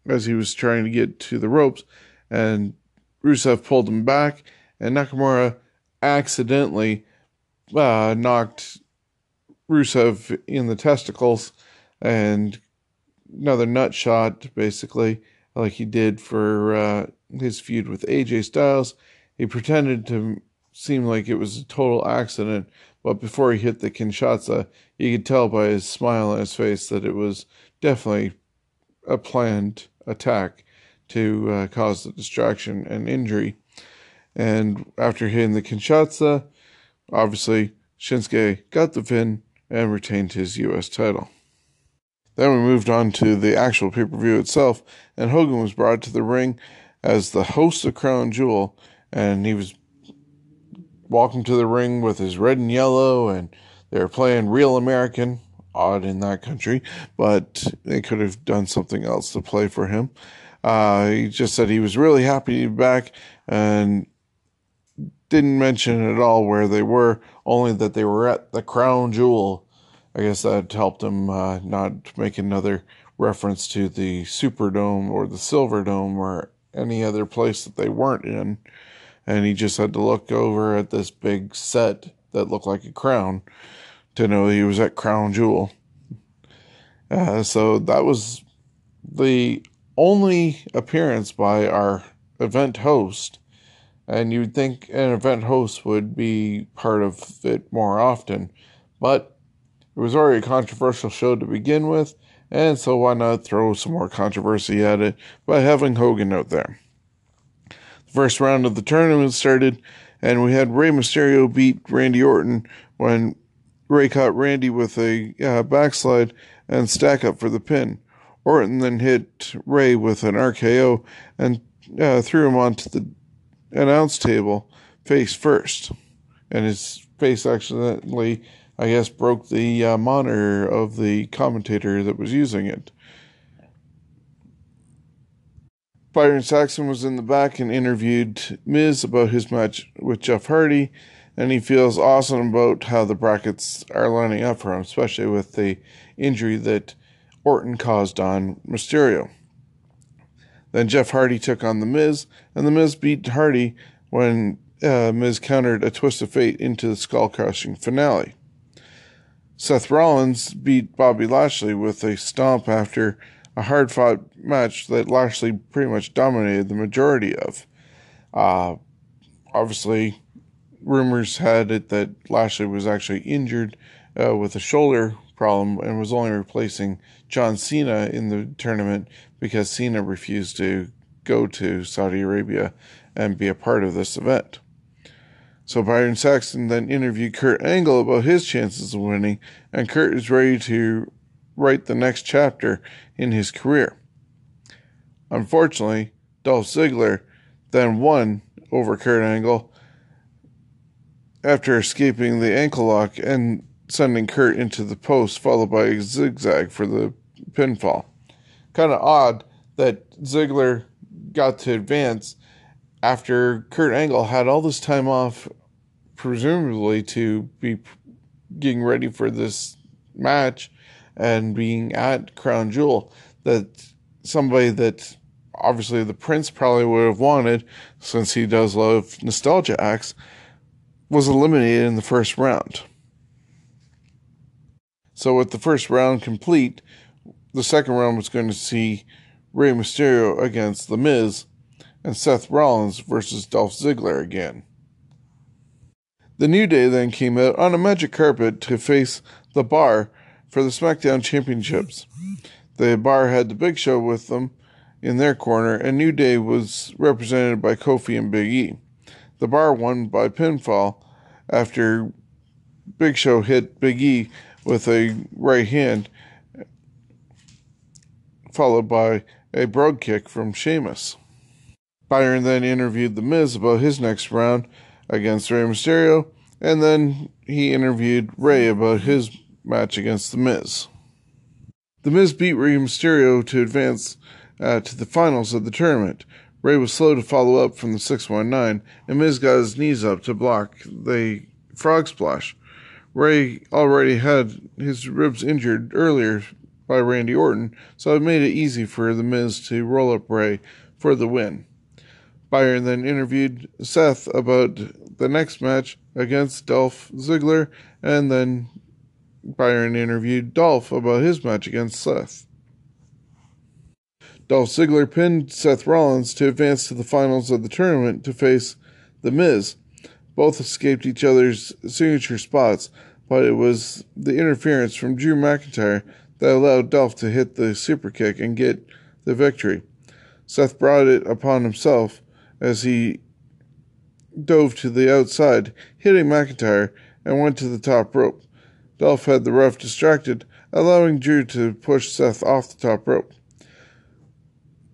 [SPEAKER 2] as he was trying to get to the ropes, and Rusev pulled him back, and Nakamura accidentally uh, knocked Rusev in the testicles and another nut shot, basically, like he did for uh, his feud with AJ Styles. He pretended to seem like it was a total accident, but before he hit the Kinshasa, you could tell by his smile on his face that it was definitely a planned attack to uh, cause the distraction and injury. And after hitting the Kinshasa, obviously Shinsuke got the pin and retained his U.S. title. Then we moved on to the actual pay per view itself, and Hogan was brought to the ring as the host of Crown Jewel, and he was walking to the ring with his red and yellow, and they were playing Real American, odd in that country, but they could have done something else to play for him. Uh, he just said he was really happy to be back and didn't mention at all where they were, only that they were at the Crown Jewel I guess that helped him uh, not make another reference to the Superdome or the Silverdome or any other place that they weren't in. And he just had to look over at this big set that looked like a crown to know he was at Crown Jewel. Uh, so that was the only appearance by our event host. And you'd think an event host would be part of it more often. But it was already a controversial show to begin with, and so why not throw some more controversy at it by having Hogan out there? The first round of the tournament started, and we had Rey Mysterio beat Randy Orton when Rey caught Randy with a uh, backslide and stack up for the pin. Orton then hit Rey with an RKO and uh, threw him onto the announce table face first, and his face accidentally I guess, broke the uh, monitor of the commentator that was using it. Byron Saxton was in the back and interviewed Miz about his match with Jeff Hardy, and he feels awesome about how the brackets are lining up for him, especially with the injury that Orton caused on Mysterio. Then Jeff Hardy took on The Miz, and The Miz beat Hardy when uh, Miz countered a twist of fate into the skull crushing finale. Seth Rollins beat Bobby Lashley with a stomp after a hard fought match that Lashley pretty much dominated the majority of. Uh, obviously, rumors had it that Lashley was actually injured uh, with a shoulder problem and was only replacing John Cena in the tournament because Cena refused to go to Saudi Arabia and be a part of this event. So Byron Saxton then interviewed Kurt Angle about his chances of winning, and Kurt is ready to write the next chapter in his career. Unfortunately, Dolph Ziggler then won over Kurt Angle after escaping the ankle lock and sending Kurt into the post, followed by a zigzag for the pinfall. Kind of odd that Ziggler got to advance after Kurt Angle had all this time off presumably to be getting ready for this match and being at Crown Jewel that somebody that obviously the prince probably would have wanted since he does love nostalgia acts was eliminated in the first round. So, with the first round complete, the second round was going to see Rey Mysterio against The Miz and Seth Rollins versus Dolph Ziggler again. The New Day then came out on a magic carpet to face the Bar for the SmackDown Championships. The Bar had the Big Show with them in their corner, and New Day was represented by Kofi and Big E. The Bar won by pinfall after Big Show hit Big E with a right hand, followed by a brogue kick from Sheamus. Byron then interviewed The Miz about his next round against Rey Mysterio, and then he interviewed Rey about his match against The Miz. The Miz beat Rey Mysterio to advance uh, to the finals of the tournament. Rey was slow to follow up from the 619, and Miz got his knees up to block the frog splash. Rey already had his ribs injured earlier by Randy Orton, so it made it easy for The Miz to roll up Rey for the win. Byron then interviewed Seth about the next match against Dolph Ziggler, and then Byron interviewed Dolph about his match against Seth. Dolph Ziggler pinned Seth Rollins to advance to the finals of the tournament to face The Miz. Both escaped each other's signature spots, but it was the interference from Drew McIntyre that allowed Dolph to hit the superkick and get the victory. Seth brought it upon himself as he dove to the outside, hitting McIntyre, and went to the top rope. Dolph had the ref distracted, allowing Drew to push Seth off the top rope,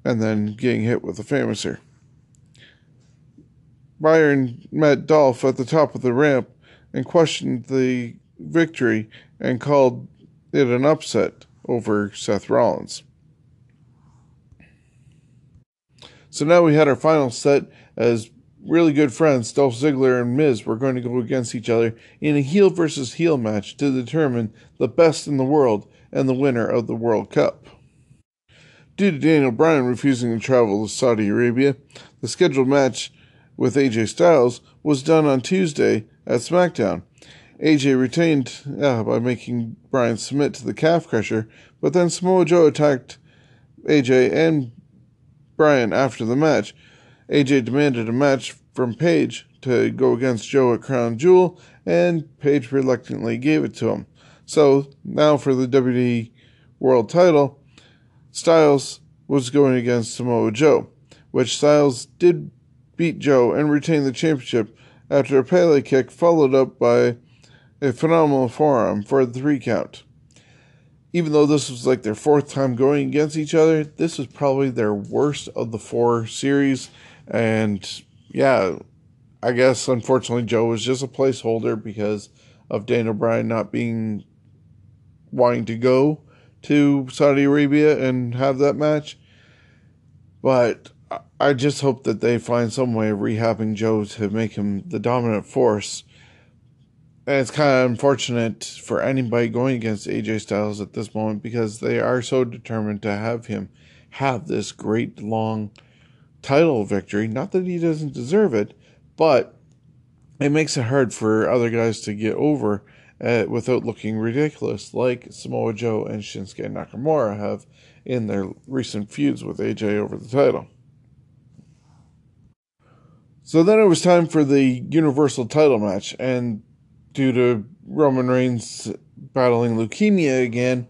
[SPEAKER 2] and then getting hit with a famouser. Byron met Dolph at the top of the ramp and questioned the victory and called it an upset over Seth Rollins. So now we had our final set as really good friends, Dolph Ziggler and Miz, were going to go against each other in a heel versus heel match to determine the best in the world and the winner of the World Cup. Due to Daniel Bryan refusing to travel to Saudi Arabia, the scheduled match with AJ Styles was done on Tuesday at SmackDown. AJ retained uh, by making Bryan submit to the calf crusher, but then Samoa Joe attacked AJ and Bryan after the match. AJ demanded a match from Paige to go against Joe at Crown Jewel, and Paige reluctantly gave it to him. So now for the WWE World title, Styles was going against Samoa Joe, which Styles did beat Joe and retain the championship after a Pele kick followed up by a phenomenal forearm for the three count. Even though this was like their fourth time going against each other, this was probably their worst of the four series. And yeah, I guess unfortunately Joe was just a placeholder because of Daniel Bryan not being wanting to go to Saudi Arabia and have that match. But I just hope that they find some way of rehabbing Joe to make him the dominant force. And it's kind of unfortunate for anybody going against AJ Styles at this moment because they are so determined to have him have this great long title victory. Not that he doesn't deserve it, but it makes it hard for other guys to get over uh, without looking ridiculous, like Samoa Joe and Shinsuke Nakamura have in their recent feuds with AJ over the title. So then it was time for the Universal title match, and due to Roman Reigns battling leukemia again,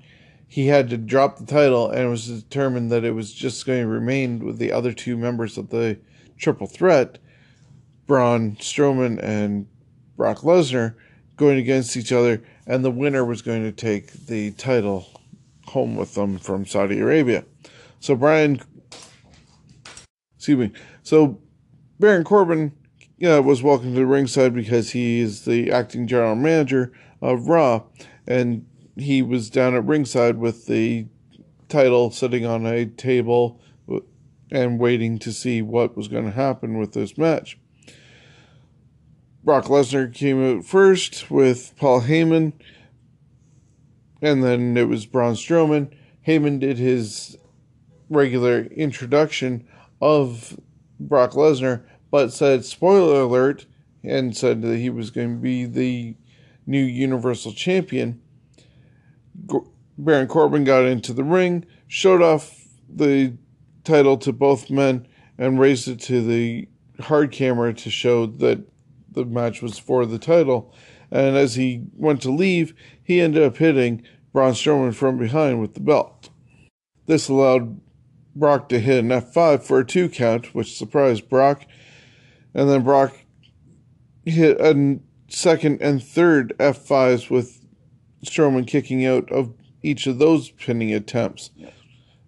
[SPEAKER 2] he had to drop the title, and was determined that it was just going to remain with the other two members of the Triple Threat, Braun Strowman and Brock Lesnar, going against each other, and the winner was going to take the title home with them from Saudi Arabia. So Brian, excuse me, so Baron Corbin uh, was welcomed to the ringside because he is the acting general manager of Raw, and he was down at ringside with the title sitting on a table and waiting to see what was going to happen with this match. Brock Lesnar came out first with Paul Heyman, and then it was Braun Strowman. Heyman did his regular introduction of Brock Lesnar, but said, spoiler alert, and said that he was going to be the new Universal Champion, Baron Corbin got into the ring, showed off the title to both men, and raised it to the hard camera to show that the match was for the title. And as he went to leave, he ended up hitting Braun Strowman from behind with the belt. This allowed Brock to hit an F5 for a two count, which surprised Brock. And then Brock hit a second and third F5s with Strowman kicking out of each of those pinning attempts.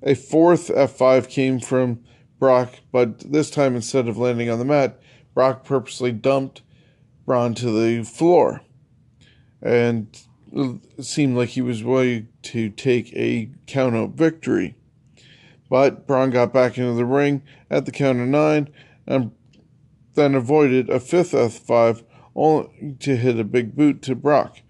[SPEAKER 2] A fourth F5 came from Brock, but this time instead of landing on the mat, Brock purposely dumped Braun to the floor. And it seemed like he was ready to take a count out victory. But Braun got back into the ring at the count of nine and then avoided a fifth F5 only to hit a big boot to Brock.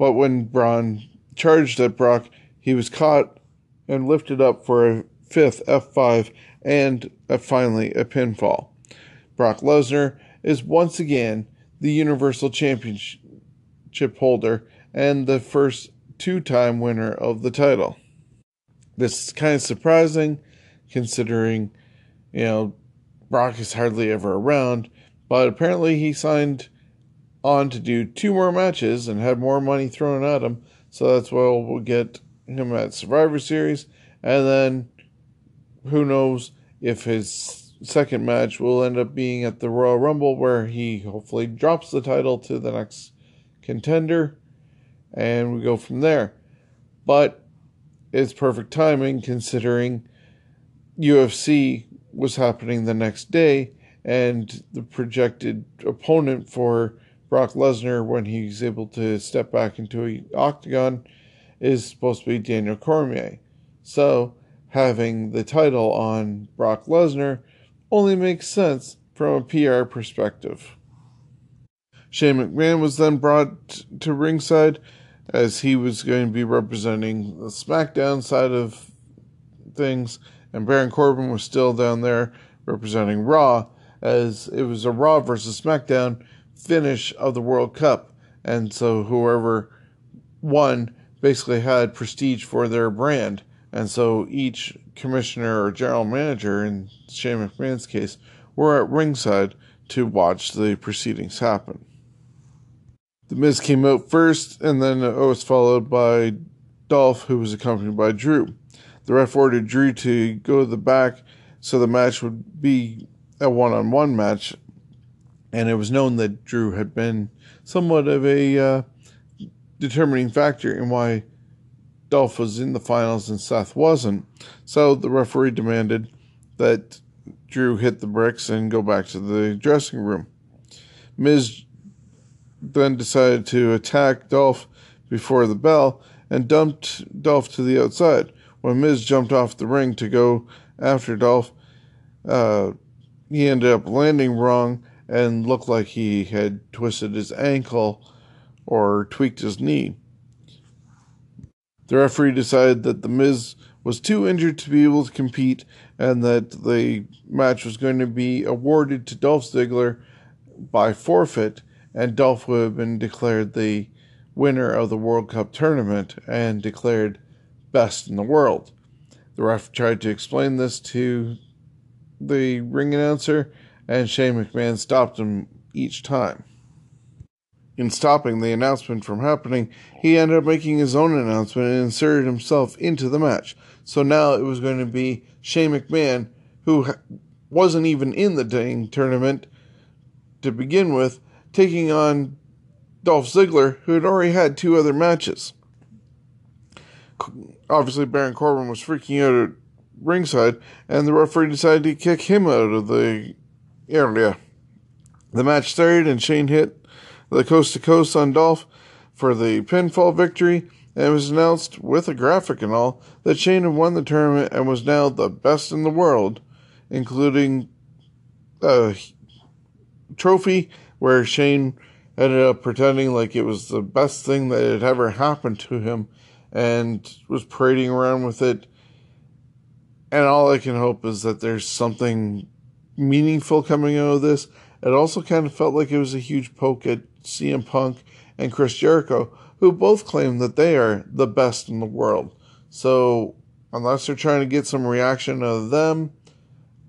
[SPEAKER 2] But when Braun charged at Brock, he was caught and lifted up for a fifth F5 and finally a pinfall. Brock Lesnar is once again the Universal Championship holder and the first two time winner of the title. This is kind of surprising considering, you know, Brock is hardly ever around, but apparently he signed on to do two more matches and had more money thrown at him. So that's why we'll get him at Survivor Series. And then who knows if his second match will end up being at the Royal Rumble, where he hopefully drops the title to the next contender. And we go from there. But it's perfect timing considering UFC was happening the next day and the projected opponent for Brock Lesnar when he's able to step back into an octagon is supposed to be Daniel Cormier. So having the title on Brock Lesnar only makes sense from a PR perspective. Shane McMahon was then brought to ringside as he was going to be representing the SmackDown side of things, and Baron Corbin was still down there representing Raw, as it was a Raw versus SmackDown finish of the World Cup. And so whoever won basically had prestige for their brand. And so each commissioner or general manager, in Shane McMahon's case, were at ringside to watch the proceedings happen. The Miz came out first, and then it was followed by Dolph, who was accompanied by Drew. The ref ordered Drew to go to the back so the match would be a one on one match, and it was known that Drew had been somewhat of a uh, determining factor in why Dolph was in the finals and Seth wasn't. So the referee demanded that Drew hit the bricks and go back to the dressing room. Miz then decided to attack Dolph before the bell and dumped Dolph to the outside. When Miz jumped off the ring to go after Dolph, uh, he ended up landing wrong and looked like he had twisted his ankle or tweaked his knee. The referee decided that The Miz was too injured to be able to compete and that the match was going to be awarded to Dolph Ziggler by forfeit, and Dolph would have been declared the winner of the World Cup tournament and declared best in the world. The ref tried to explain this to the ring announcer, and Shane McMahon stopped him each time. In stopping the announcement from happening, he ended up making his own announcement and inserted himself into the match. So now it was going to be Shane McMahon, who wasn't even in the dang tournament to begin with, taking on Dolph Ziggler, who had already had two other matches. Obviously, Baron Corbin was freaking out at ringside, and the referee decided to kick him out of the area. The match started, and Shane hit the coast to coast on Dolph for the pinfall victory, and it was announced with a graphic and all that Shane had won the tournament and was now the best in the world, including a trophy where Shane ended up pretending like it was the best thing that had ever happened to him and was parading around with it. And all I can hope is that there's something meaningful coming out of this It also kind of felt like it was a huge poke at CM Punk and Chris Jericho, who both claim that they are the best in the world. So, unless they're trying to get some reaction out of them,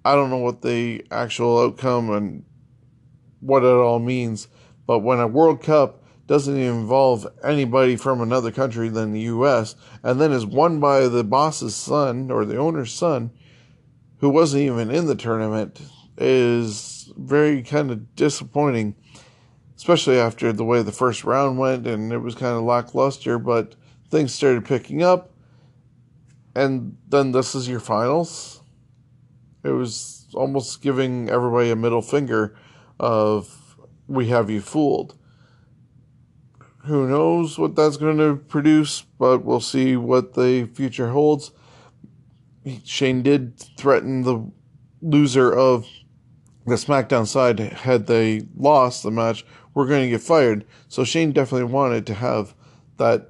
[SPEAKER 2] I don't know what the actual outcome and what it all means. But when a World Cup doesn't involve anybody from another country than the US, and then is won by the boss's son or the owner's son, who wasn't even in the tournament, is very kind of disappointing, especially after the way the first round went and it was kind of lackluster, but things started picking up. And then this is your finals. It was almost giving everybody a middle finger of we have you fooled. Who knows what that's going to produce, but we'll see what the future holds. Shane did threaten the loser of the SmackDown side had they lost the match, we're going to get fired. So Shane definitely wanted to have that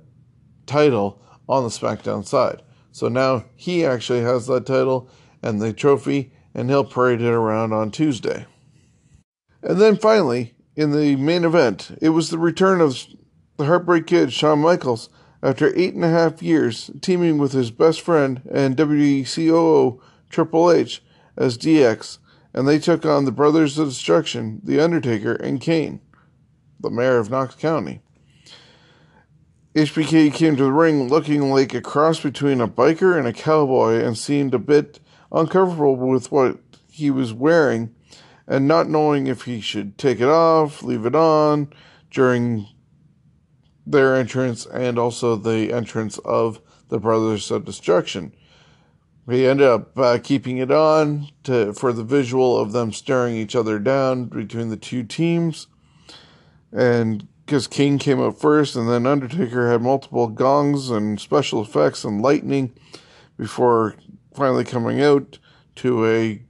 [SPEAKER 2] title on the SmackDown side. So now he actually has that title and the trophy, and he'll parade it around on Tuesday. And then finally, in the main event, it was the return of the Heartbreak Kid, Shawn Michaels, after eight and a half years teaming with his best friend and WWE COO Triple H as DX, and they took on the Brothers of Destruction, The Undertaker, and Kane, the mayor of Knox County. HBK came to the ring looking like a cross between a biker and a cowboy and seemed a bit uncomfortable with what he was wearing and not knowing if he should take it off, leave it on during their entrance and also the entrance of the Brothers of Destruction. He ended up uh, keeping it on to for the visual of them staring each other down between the two teams, and because King came out first, and then Undertaker had multiple gongs and special effects and lightning before finally coming out to a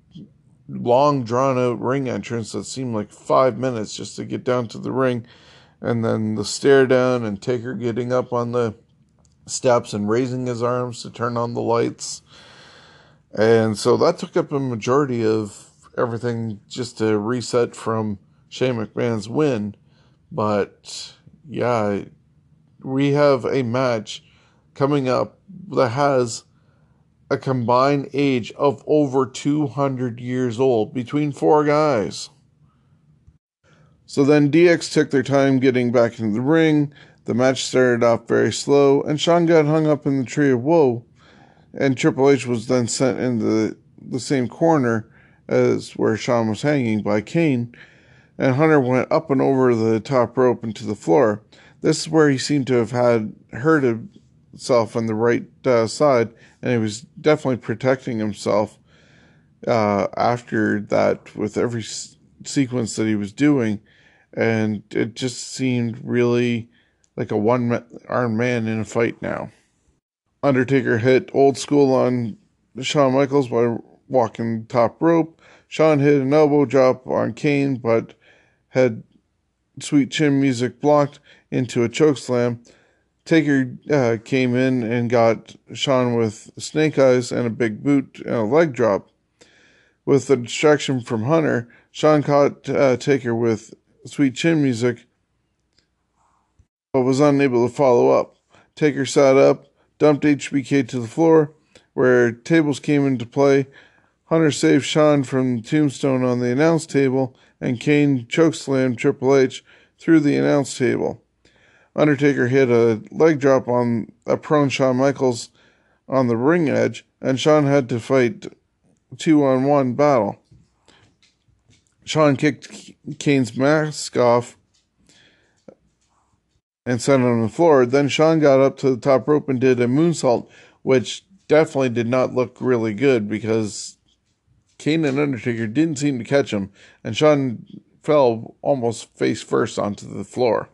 [SPEAKER 2] long drawn out ring entrance that seemed like five minutes just to get down to the ring, and then the stare down and Taker getting up on the steps and raising his arms to turn on the lights. And so that took up a majority of everything just to reset from Shane McMahon's win. But yeah, we have a match coming up that has a combined age of over 200 years old between four guys. So then DX took their time getting back into the ring. The match started off very slow, and Shawn got hung up in the tree of woe and Triple H was then sent into the, the same corner as where Shawn was hanging by Kane, and Hunter went up and over the top rope into the floor. This is where he seemed to have had hurt himself on the right uh, side, and he was definitely protecting himself uh, after that with every s- sequence that he was doing, and it just seemed really like a one armed man in a fight now. Undertaker hit old school on Shawn Michaels by walking top rope. Shawn hit an elbow drop on Kane, but had sweet chin music blocked into a choke slam. Taker uh, came in and got Shawn with snake eyes and a big boot and a leg drop. With the distraction from Hunter, Shawn caught uh, Taker with sweet chin music, but was unable to follow up. Taker sat up, dumped HBK to the floor, where tables came into play. Hunter saved Shawn from tombstone on the announce table, and Kane chokeslammed Triple H through the announce table. Undertaker hit a leg drop on a prone Shawn Michaels on the ring edge, and Shawn had to fight two on one battle. Shawn kicked Kane's mask off and set him on the floor. Then Shawn got up to the top rope and did a moonsault, which definitely did not look really good because Kane and Undertaker didn't seem to catch him, and Shawn fell almost face first onto the floor.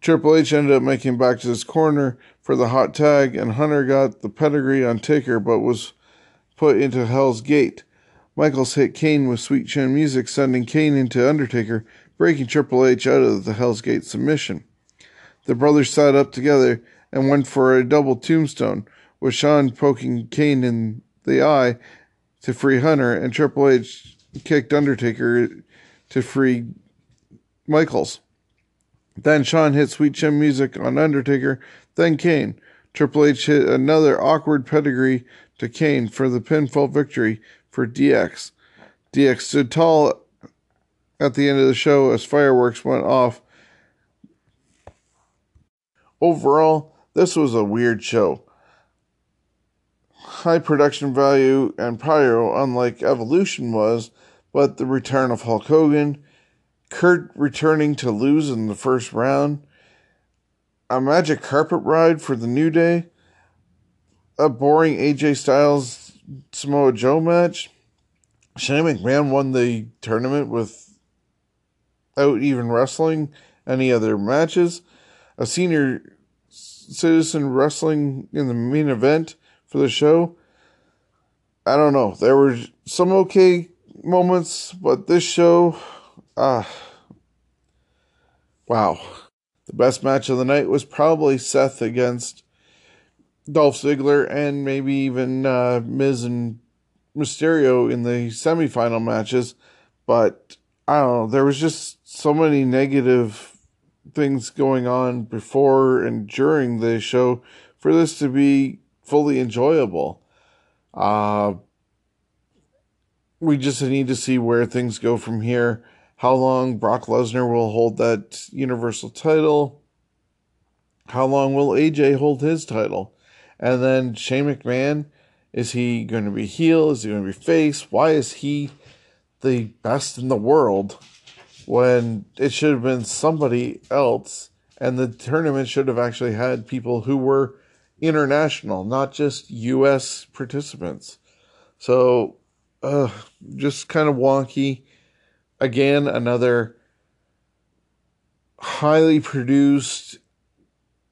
[SPEAKER 2] Triple H ended up making back to his corner for the hot tag, and Hunter got the pedigree on Taker but was put into Hell's Gate. Michaels hit Kane with Sweet Chin music, sending Kane into Undertaker, breaking Triple H out of the Hell's Gate submission. The brothers sat up together and went for a double tombstone, with Shawn poking Kane in the eye to free Hunter, and Triple H kicked Undertaker to free Michaels. Then Shawn hit Sweet Chin music on Undertaker, then Kane. Triple H hit another awkward pedigree to Kane for the pinfall victory for DX. DX stood tall at the end of the show as fireworks went off. Overall, this was a weird show. High production value and pyro, unlike Evolution was, but the return of Hulk Hogan, Kurt returning to lose in the first round, a magic carpet ride for the New Day, a boring AJ Styles Samoa Joe match. Shane McMahon won the tournament without even wrestling any other matches. A senior citizen wrestling in the main event for the show. I don't know. There were some okay moments, but this show, ah, uh, wow. The best match of the night was probably Seth against Dolph Ziggler and maybe even uh, Miz and Mysterio in the semifinal matches. But I don't know. There was just so many negative things going on before and during the show for this to be fully enjoyable. Uh, we just need to see where things go from here how long Brock Lesnar will hold that Universal title, how long will AJ hold his title, and then Shane McMahon, is he going to be heel? Is he going to be face? Why is he the best in the world when it should have been somebody else? And the tournament should have actually had people who were international, not just U.S. participants. So, uh, just kind of wonky again, another highly produced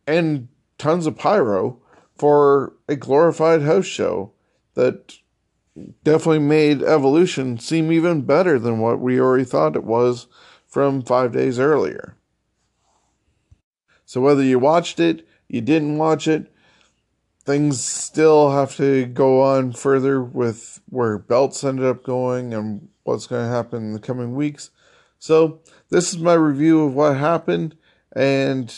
[SPEAKER 2] and tons of pyro for a glorified house show that definitely made Evolution seem even better than what we already thought it was from five days earlier. So, whether you watched it, you didn't watch it, things still have to go on further with where belts ended up going and what's going to happen in the coming weeks. So, this is my review of what happened, and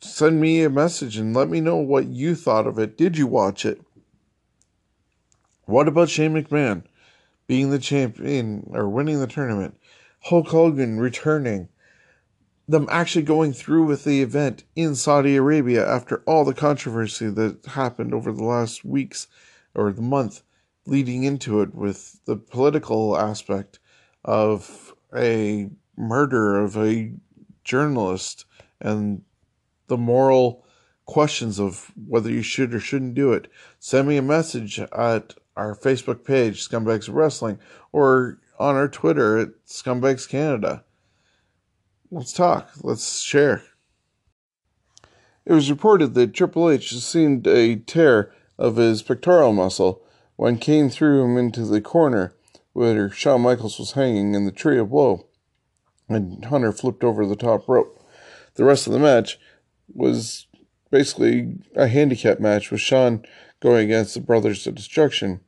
[SPEAKER 2] send me a message and let me know what you thought of it. Did you watch it? What about Shane McMahon being the champion or winning the tournament? Hulk Hogan returning? Them actually going through with the event in Saudi Arabia after all the controversy that happened over the last weeks or the month leading into it with the political aspect of a murder of a journalist and the moral questions of whether you should or shouldn't do it. Send me a message at our Facebook page, Scumbags Wrestling, or on our Twitter at Scumbags Canada. Let's talk. Let's share. It was reported that Triple H sustained a tear of his pectoral muscle when Kane threw him into the corner where Shawn Michaels was hanging in the tree of woe, and Hunter flipped over the top rope. The rest of the match was basically a handicap match with Shawn going against the Brothers of Destruction,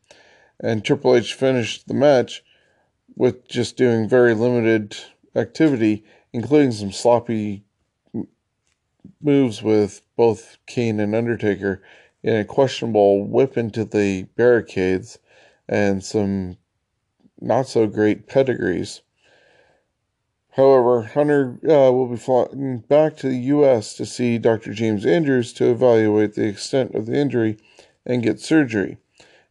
[SPEAKER 2] and Triple H finished the match with just doing very limited activity, including some sloppy moves with both Kane and Undertaker in a questionable whip into the barricades and some not so great pedigrees. However, Hunter uh, will be flying back to the U.S. to see Dr. James Andrews to evaluate the extent of the injury and get surgery.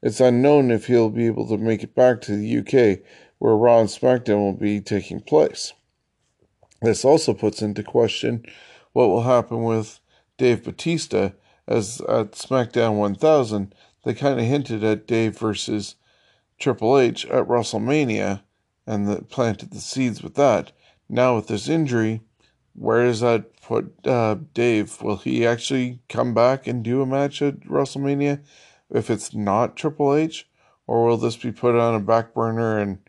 [SPEAKER 2] It's unknown if he'll be able to make it back to the UK, where Raw and SmackDown will be taking place. This also puts into question what will happen with Dave Batista as at SmackDown 1000, they kind of hinted at Dave versus Triple H at WrestleMania and planted the seeds with that. Now with this injury, where does that put uh, Dave? Will he actually come back and do a match at WrestleMania if it's not Triple H? Or will this be put on a back burner and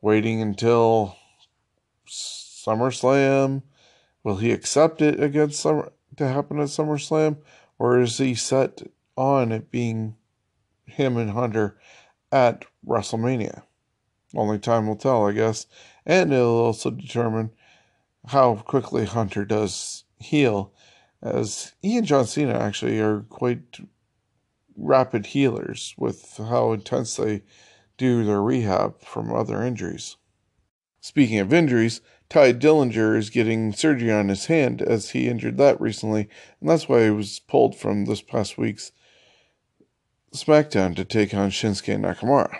[SPEAKER 2] waiting until SummerSlam? Will he accept it against Summer to happen at SummerSlam? Or is he set on it being him and Hunter at WrestleMania? Only time will tell, I guess. And it'll also determine how quickly Hunter does heal, as he and John Cena actually are quite rapid healers with how intense they do their rehab from other injuries. Speaking of injuries, Tye Dillinger is getting surgery on his hand as he injured that recently, and that's why he was pulled from this past week's SmackDown to take on Shinsuke Nakamura.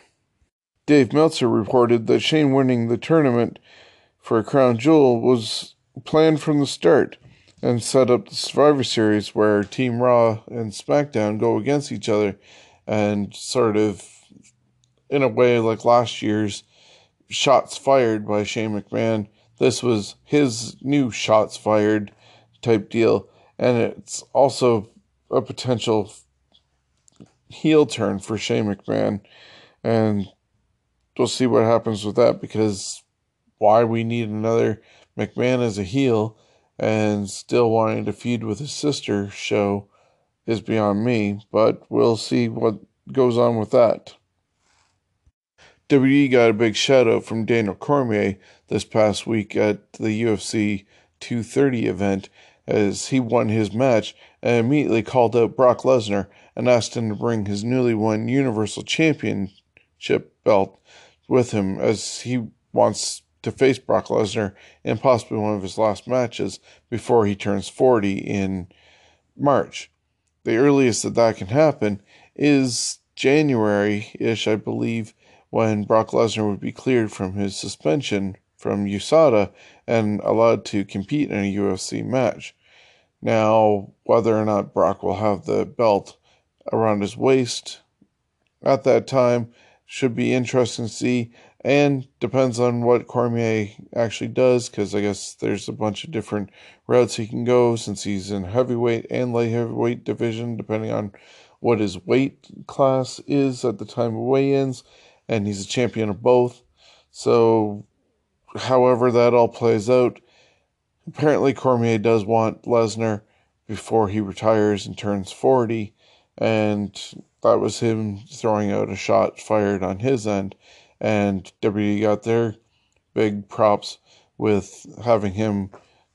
[SPEAKER 2] Dave Meltzer reported that Shane winning the tournament for Crown Jewel was planned from the start and set up the Survivor Series where Team Raw and SmackDown go against each other and sort of, in a way, like last year's shots fired by Shane McMahon. This was his new shots fired type deal, and it's also a potential heel turn for Shane McMahon. And we'll see what happens with that because why we need another McMahon as a heel and still wanting to feud with his sister show is beyond me, but we'll see what goes on with that. WWE got a big shout out from Daniel Cormier this past week at the UFC 230 event as he won his match and immediately called out Brock Lesnar and asked him to bring his newly won Universal Championship belt with him as he wants to face Brock Lesnar in possibly one of his last matches before he turns 40 in March. The earliest that that can happen is January ish, I believe, when Brock Lesnar would be cleared from his suspension from USADA and allowed to compete in a UFC match. Now, whether or not Brock will have the belt around his waist at that time should be interesting to see and depends on what Cormier actually does because I guess there's a bunch of different routes he can go since he's in heavyweight and light heavyweight division depending on what his weight class is at the time of weigh-ins and he's a champion of both. So, however that all plays out, apparently Cormier does want Lesnar before he retires and turns 40, and that was him throwing out a shot fired on his end. And WWE got their big props with having him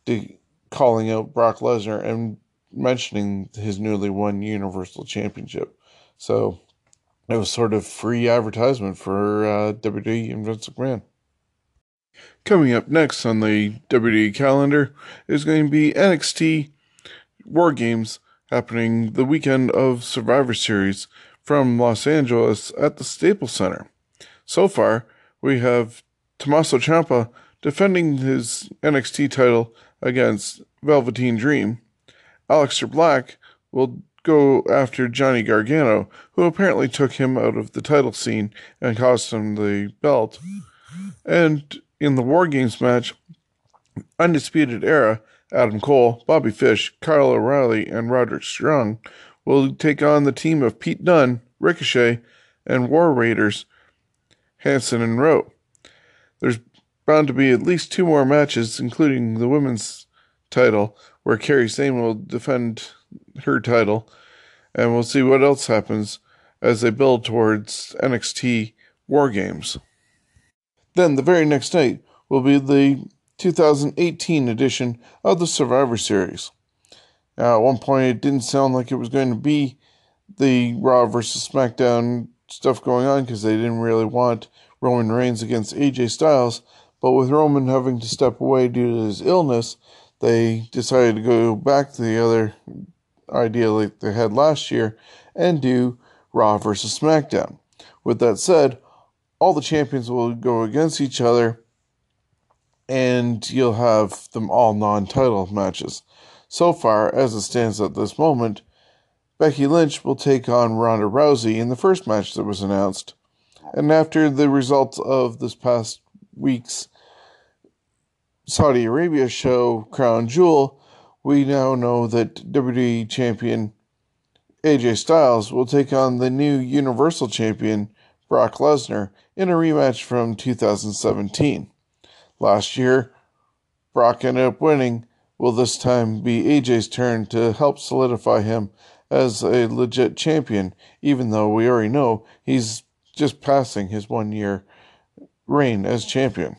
[SPEAKER 2] de- calling out Brock Lesnar and mentioning his newly won Universal Championship. So it was sort of free advertisement for uh, WWE and Vince McMahon. Coming up next on the WWE calendar is going to be NXT War Games happening the weekend of Survivor Series from Los Angeles at the Staples Center. So far, we have Tommaso Ciampa defending his NXT title against Velveteen Dream. Aleister Black will go after Johnny Gargano, who apparently took him out of the title scene and cost him the belt. And in the War Games match, Undisputed Era, Adam Cole, Bobby Fish, Kyle O'Reilly, and Roderick Strong will take on the team of Pete Dunne, Ricochet, and War Raiders, Hanson and Rowe. There's bound to be at least two more matches, including the women's title, where Kairi Sane will defend her title, and we'll see what else happens as they build towards NXT War Games. Then the very next night will be the 2018 edition of the Survivor Series. Now, at one point, it didn't sound like it was going to be the Raw versus SmackDown stuff going on because they didn't really want Roman Reigns against AJ Styles. But with Roman having to step away due to his illness, they decided to go back to the other idea like they had last year and do Raw versus SmackDown. With that said, all the champions will go against each other and you'll have them all non title matches. So far, as it stands at this moment, Becky Lynch will take on Ronda Rousey in the first match that was announced. And after the results of this past week's Saudi Arabia show, Crown Jewel, we now know that WWE Champion AJ Styles will take on the new Universal Champion Brock Lesnar in a rematch from 2017. Last year, Brock ended up winning. Will this time be AJ's turn to help solidify him as a legit champion, even though we already know he's just passing his one year reign as champion.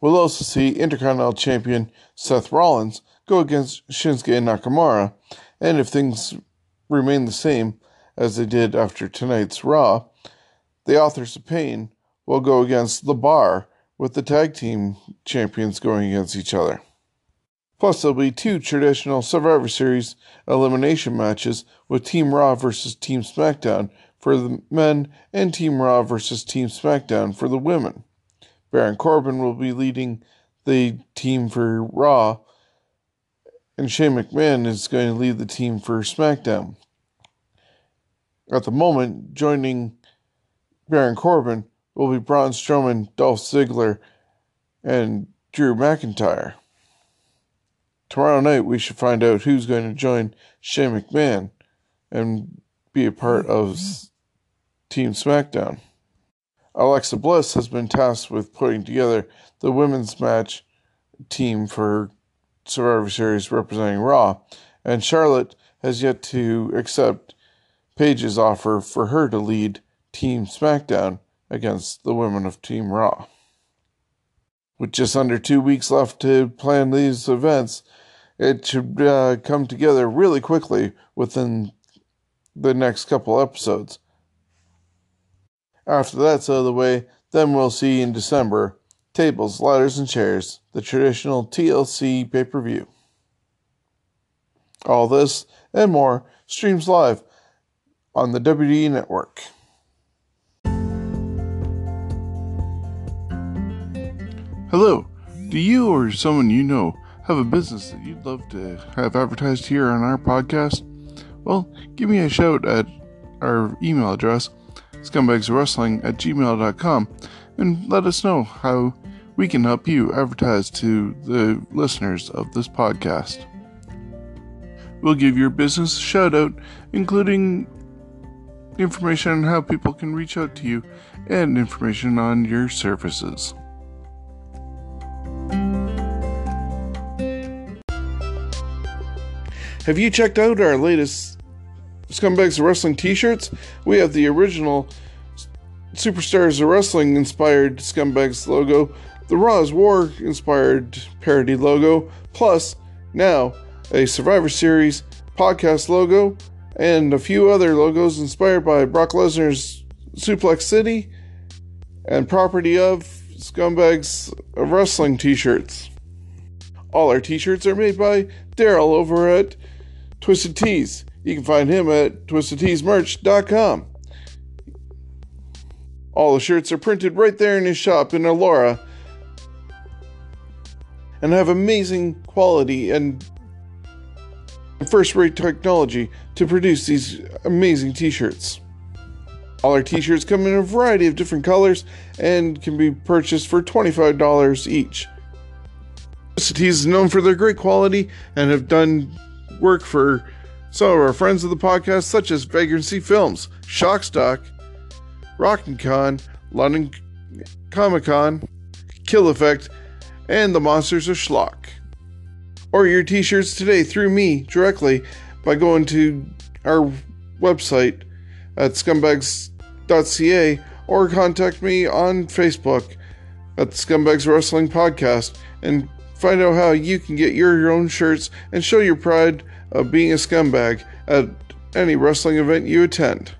[SPEAKER 2] We'll also see Intercontinental Champion Seth Rollins go against Shinsuke Nakamura, and if things remain the same as they did after tonight's Raw, the Authors of Pain will go against The Bar, with the tag team champions going against each other. Plus, there'll be two traditional Survivor Series elimination matches with Team Raw versus Team SmackDown for the men and Team Raw versus Team SmackDown for the women. Baron Corbin will be leading the team for Raw, and Shane McMahon is going to lead the team for SmackDown. At the moment, joining Baron Corbin will be Braun Strowman, Dolph Ziggler, and Drew McIntyre. Tomorrow night, we should find out who's going to join Shane McMahon and be a part of Team SmackDown. Alexa Bliss has been tasked with putting together the women's match team for Survivor Series representing Raw, and Charlotte has yet to accept Paige's offer for her to lead Team SmackDown against the women of Team Raw. With just under two weeks left to plan these events, it should uh, come together really quickly within the next couple episodes. After that's out of the way, then we'll see in December Tables, Ladders, and Chairs, the traditional TLC pay per view. All this and more streams live on the WWE Network. Hello, do you or someone you know have a business that you'd love to have advertised here on our podcast? Well, give me a shout at our email address, scumbagswrestling at gmail.com, and let us know how we can help you advertise to the listeners of this podcast. We'll give your business a shout out, including information on how people can reach out to you and information on your services. Have you checked out our latest Scumbags of Wrestling t shirts? We have the original Superstars of Wrestling inspired Scumbags logo, the Raw's War inspired parody logo, plus now a Survivor Series podcast logo, and a few other logos inspired by Brock Lesnar's Suplex City and property of Scumbags of Wrestling t shirts. All our t shirts are made by Daryl over at Twisted Tees. You can find him at twistedteesmerch.com. All the shirts are printed right there in his shop in Elora and have amazing quality and first rate technology to produce these amazing t shirts. All our t shirts come in a variety of different colors and can be purchased for $25 each. Twisted Tees is known for their great quality and have done work for some of our friends of the podcast, such as Vagrancy Films, Shockstock, Rockin' Con, London Comic Con, Kill Effect, and the Monsters of Schlock. Or your t shirts today through me directly by going to our website at scumbags.ca or contact me on Facebook at Scumbags Wrestling Podcast and find out how you can get your, your own shirts and show your pride of being a scumbag at any wrestling event you attend.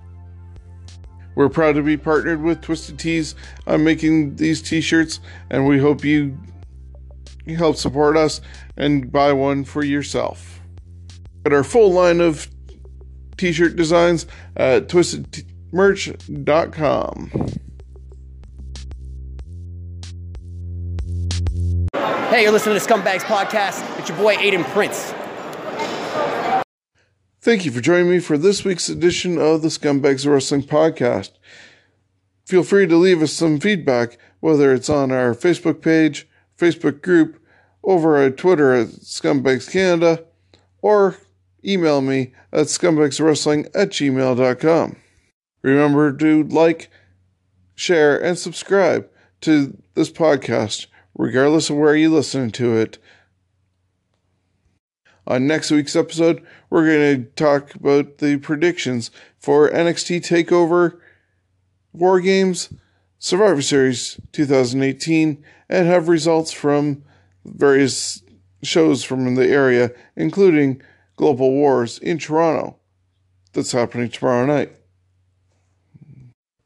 [SPEAKER 2] We're proud to be partnered with Twisted Tees on making these t shirts, and we hope you help support us and buy one for yourself. At our full line of t shirt designs at twistedmerch.com.
[SPEAKER 4] Hey, you're listening to the Scumbags Podcast. It's your boy Aiden Prince.
[SPEAKER 2] Thank you for joining me for this week's edition of the Scumbags Wrestling podcast. Feel free to leave us some feedback, whether it's on our Facebook page, Facebook group, over at Twitter at Scumbags Canada, or email me at scumbagswrestling at gmail.com. Remember to like, share, and subscribe to this podcast, regardless of where you listen to it. On next week's episode, we're going to talk about the predictions for NXT TakeOver War Games, Survivor Series 2018 and have results from various shows from the area, including Global Wars in Toronto, that's happening tomorrow night.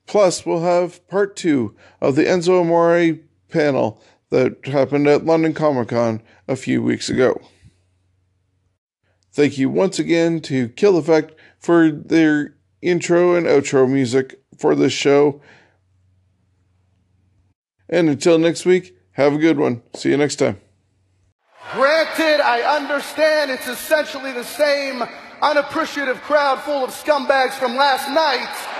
[SPEAKER 2] Plus, we'll have part two of the Enzo Amore panel that happened at London Comic Con a few weeks ago. Thank you once again to Kill Effect for their intro and outro music for this show. And until next week, have a good one. See you next time.
[SPEAKER 9] Granted, I understand it's essentially the same unappreciative crowd full of scumbags from last night.